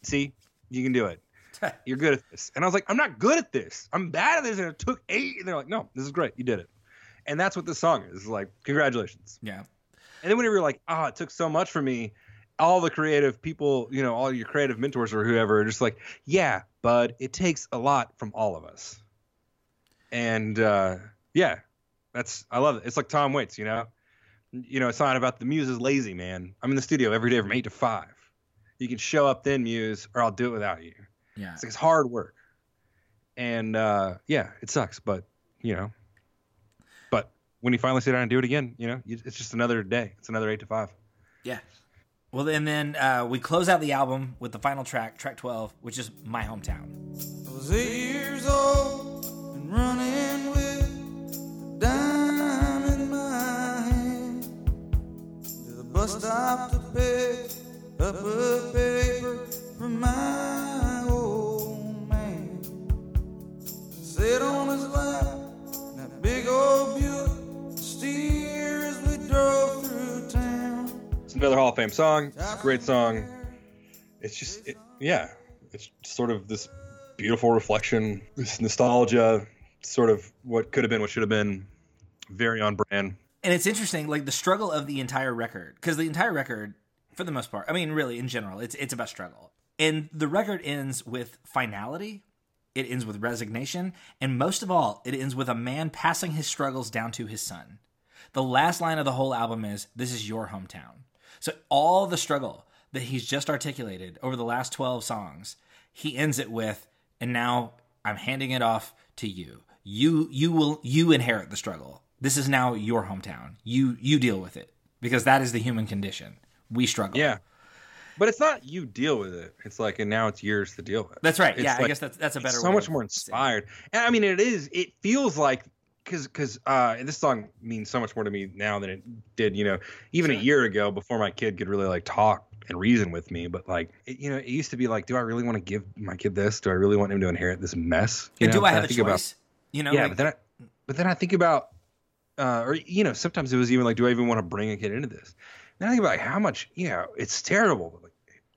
See, you can do it. <laughs> You're good at this." And I was like, "I'm not good at this. I'm bad at this." And it took eight. And they're like, "No, this is great. You did it." And that's what this song is. It's like, congratulations. Yeah. And then whenever you're like, oh, it took so much for me, all the creative people, you know, all your creative mentors or whoever are just like, yeah, bud, it takes a lot from all of us. And uh, yeah, that's I love it. It's like Tom Waits, you know. You know, it's not about the muse is lazy, man. I'm in the studio every day from eight to five. You can show up then, muse, or I'll do it without you. Yeah. It's like it's hard work. And uh, yeah, it sucks, but you know. But when you finally sit down and do it again, you know, it's just another day. It's another eight to five. Yeah. Well, and then uh, we close out the album with the final track, track 12, which is My Hometown. I was eight years old and running with a dime in my hand to the bus stop to pick up a paper my old man. Another Hall of Fame song. Great song. It's just, it, yeah, it's sort of this beautiful reflection, this nostalgia, sort of what could have been, what should have been. Very on brand. And it's interesting, like the struggle of the entire record, because the entire record, for the most part, I mean, really, in general, it's it's about struggle. And the record ends with finality. It ends with resignation, and most of all, it ends with a man passing his struggles down to his son. The last line of the whole album is, "This is your hometown." So all the struggle that he's just articulated over the last twelve songs, he ends it with, "And now I'm handing it off to you. You you will you inherit the struggle. This is now your hometown. You you deal with it because that is the human condition. We struggle. Yeah. But it's not you deal with it. It's like, and now it's yours to deal with. That's right. It's yeah, I guess that's that's a better. so much more inspired. And I mean, it is. It feels like because because uh, this song means so much more to me now than it did. You know, even a year ago before my kid could really like talk and reason with me. But like, it, you know, it used to be like, do I really want to give my kid this? Do I really want him to inherit this mess? You And know? do I have a think about- choice? you know, yeah, like- but then I, but then I think about, uh, or you know, sometimes it was even like, do I even want to bring a kid into this? Then I think about like how much, you know, it's terrible. But like,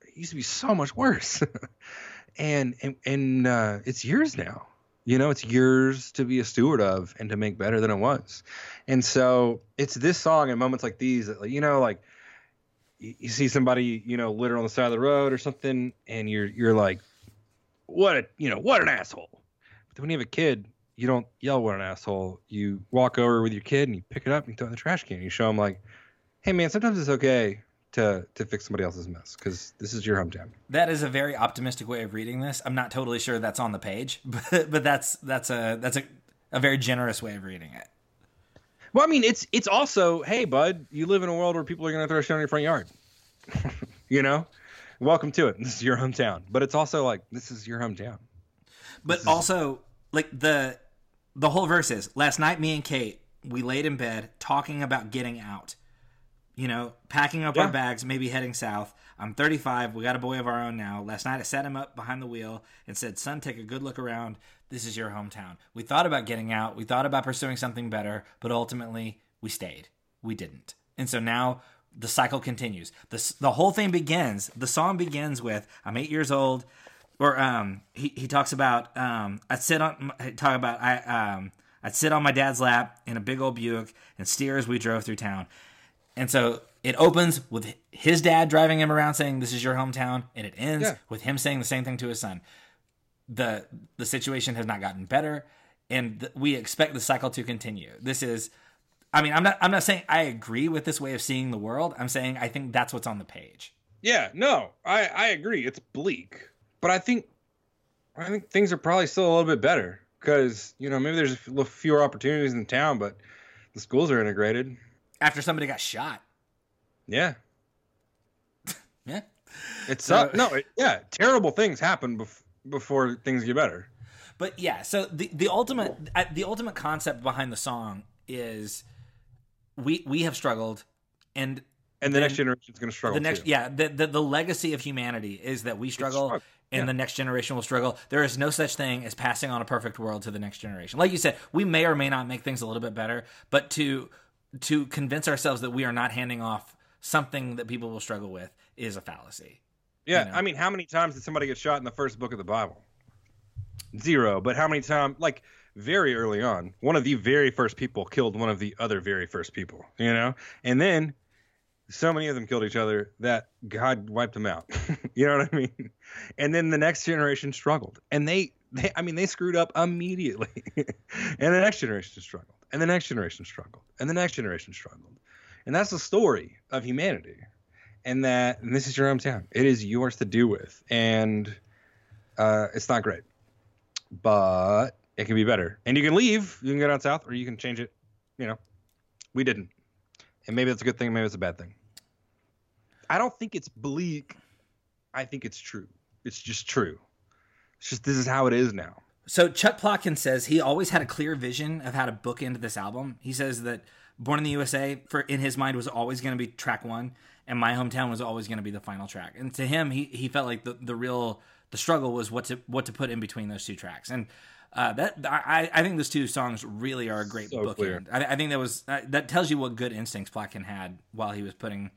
it used to be so much worse, <laughs> and and and uh, it's years now. You know, it's yours to be a steward of and to make better than it was. And so it's this song and moments like these that, you know, like you, see somebody, you know, litter on the side of the road or something, and you're you're like, what a you know, what an asshole. But when you have a kid, you don't yell what an asshole. You walk over with your kid and you pick it up and you throw it in the trash can. You show them like, hey man, sometimes it's okay to to fix somebody else's mess because this is your hometown. that is a very optimistic way of reading this. I'm not totally sure that's on the page, <laughs> but but that's that's a that's a a very generous way of reading it. Well, I mean, it's it's also, hey, bud, you live in a world where people are going to throw shit on your front yard. <laughs> you know, welcome to it. This is your hometown. But it's also like this is your hometown. But also, like the the whole verse is last night me and Kate we laid in bed talking about getting out. You know, packing up Yeah. our bags, maybe heading south. I'm 35. We got a boy of our own now. Last night I sat him up behind the wheel and said, "Son, take a good look around. This is your hometown." We thought about getting out. We thought about pursuing something better, but ultimately we stayed. We didn't. And so now the cycle continues. The the whole thing begins. The song begins with, "I'm 8 years old." or um he, he talks about um I'd sit on talk about I um I'd sit on my dad's lap in a big old Buick and steer as we drove through town. And so it opens with his dad driving him around saying this is your hometown and it ends Yeah. with him saying the same thing to his son. The the situation has not gotten better and th- we expect the cycle to continue. This is I mean I'm not I'm not saying I agree with this way of seeing the world. I'm saying I think that's what's on the page. Yeah, no, I I agree. It's bleak, but I think I think things are probably still a little bit better because you know maybe there's fewer opportunities in the town, but the schools are integrated. After somebody got shot. Yeah, <laughs> Yeah. it's So- no, it, yeah, terrible things happen bef- before things get better. But yeah, so the the ultimate uh, the ultimate concept behind the song is we we have struggled and And the next generation is going to struggle. the next too. yeah the, the the legacy of humanity is that we struggle struggle, and yeah. the next generation will struggle there is no such thing as passing on a perfect world to the next generation like you said we may or may not make things a little bit better but to to convince ourselves that we are not handing off something that people will struggle with is a fallacy Yeah, you know. I mean, how many times did somebody get shot in the first book of the Bible? Zero. But how many times, like very early on, one of the very first people killed one of the other very first people, you know? And then so many of them killed each other that God wiped them out. <laughs> you know what I mean? And then the next generation struggled. And they, they I mean, they screwed up immediately. <laughs> and the next generation struggled. And the next generation struggled. And the next generation struggled. And that's the story of humanity and that and this is your hometown. It is yours to do with, and uh, it's not great, but it can be better. And you can leave, you can go down south, or you can change it. You know, we didn't, and maybe that's a good thing, maybe it's a bad thing. I don't think it's bleak. I think it's true. It's just true. It's just this is how it is now. So Chuck Plotkin says he always had a clear vision of how to bookend this album. He says that Born in the USA, for in his mind, was always going to be track one, and My Hometown was always going to be the final track. And to him, he he felt like the, the real the struggle was what to what to put in between those two tracks. And uh, that I, I think those two songs really are a great So bookend. I, I think that was uh, that tells you what good instincts Plotkin had while he was putting.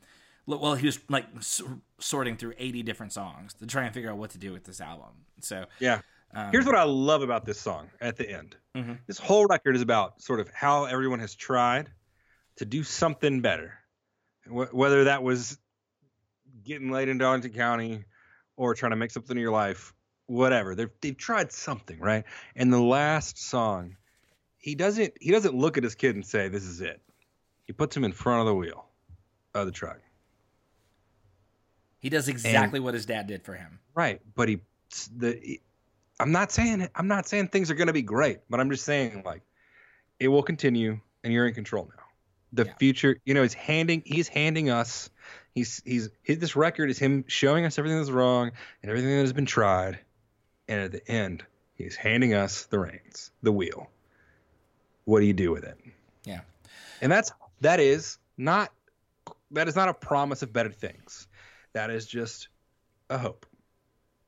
Well, he was like s- sorting through eighty different songs to try and figure out what to do with this album. So Yeah. Um, Here's what I love about this song at the end. Mhm. This whole record is about sort of how everyone has tried to do something better. Wh- whether that was getting laid in Darlington County or trying to make something in your life, whatever. They've, they've tried something, right? And the last song, he doesn't he doesn't look at his kid and say, This is it. He puts him in front of the wheel of the truck. He does exactly what his dad did for him. Right, but he the I'm not saying I'm not saying things are going to be great, but I'm just saying like it will continue and you're in control now. The Yeah. future, you know, is handing he's handing us he's he's his, this record is him showing us everything that's wrong and everything that has been tried and at the end he's handing us the reins, the wheel. What do you do with it? Yeah. And that's that is not that is not a promise of better things. That is just a hope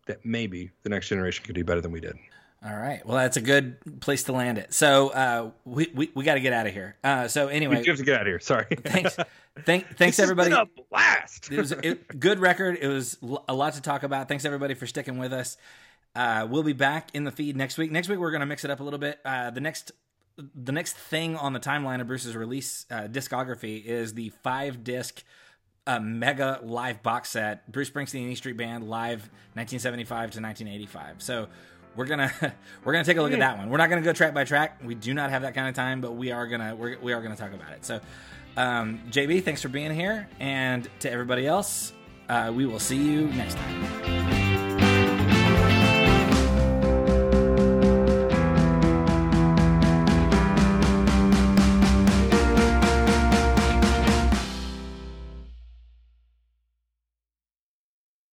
that maybe the next generation could do better than we did. All right. Well, that's a good place to land it. So uh, we we, we got to get out of here. Uh, so anyway, We have to get out of here. Sorry. <laughs> thanks, thank, thanks everybody. a blast. it was a good record. It was a lot to talk about. Thanks everybody for sticking with us. Uh, we'll be back in the feed next week. Next week we're going to mix it up a little bit. Uh, the next the next thing on the timeline of Bruce's release uh, discography is the five disc uh, mega live box set Bruce Springsteen and E Street Band live 1975 to 1985. So we're gonna <laughs> we're gonna take a look at that one. We're not gonna go track by track. We do not have that kind of time, but we are gonna we're, we are gonna talk about it. So um, JB, thanks for being here, and to everybody else, uh, we will see you next time.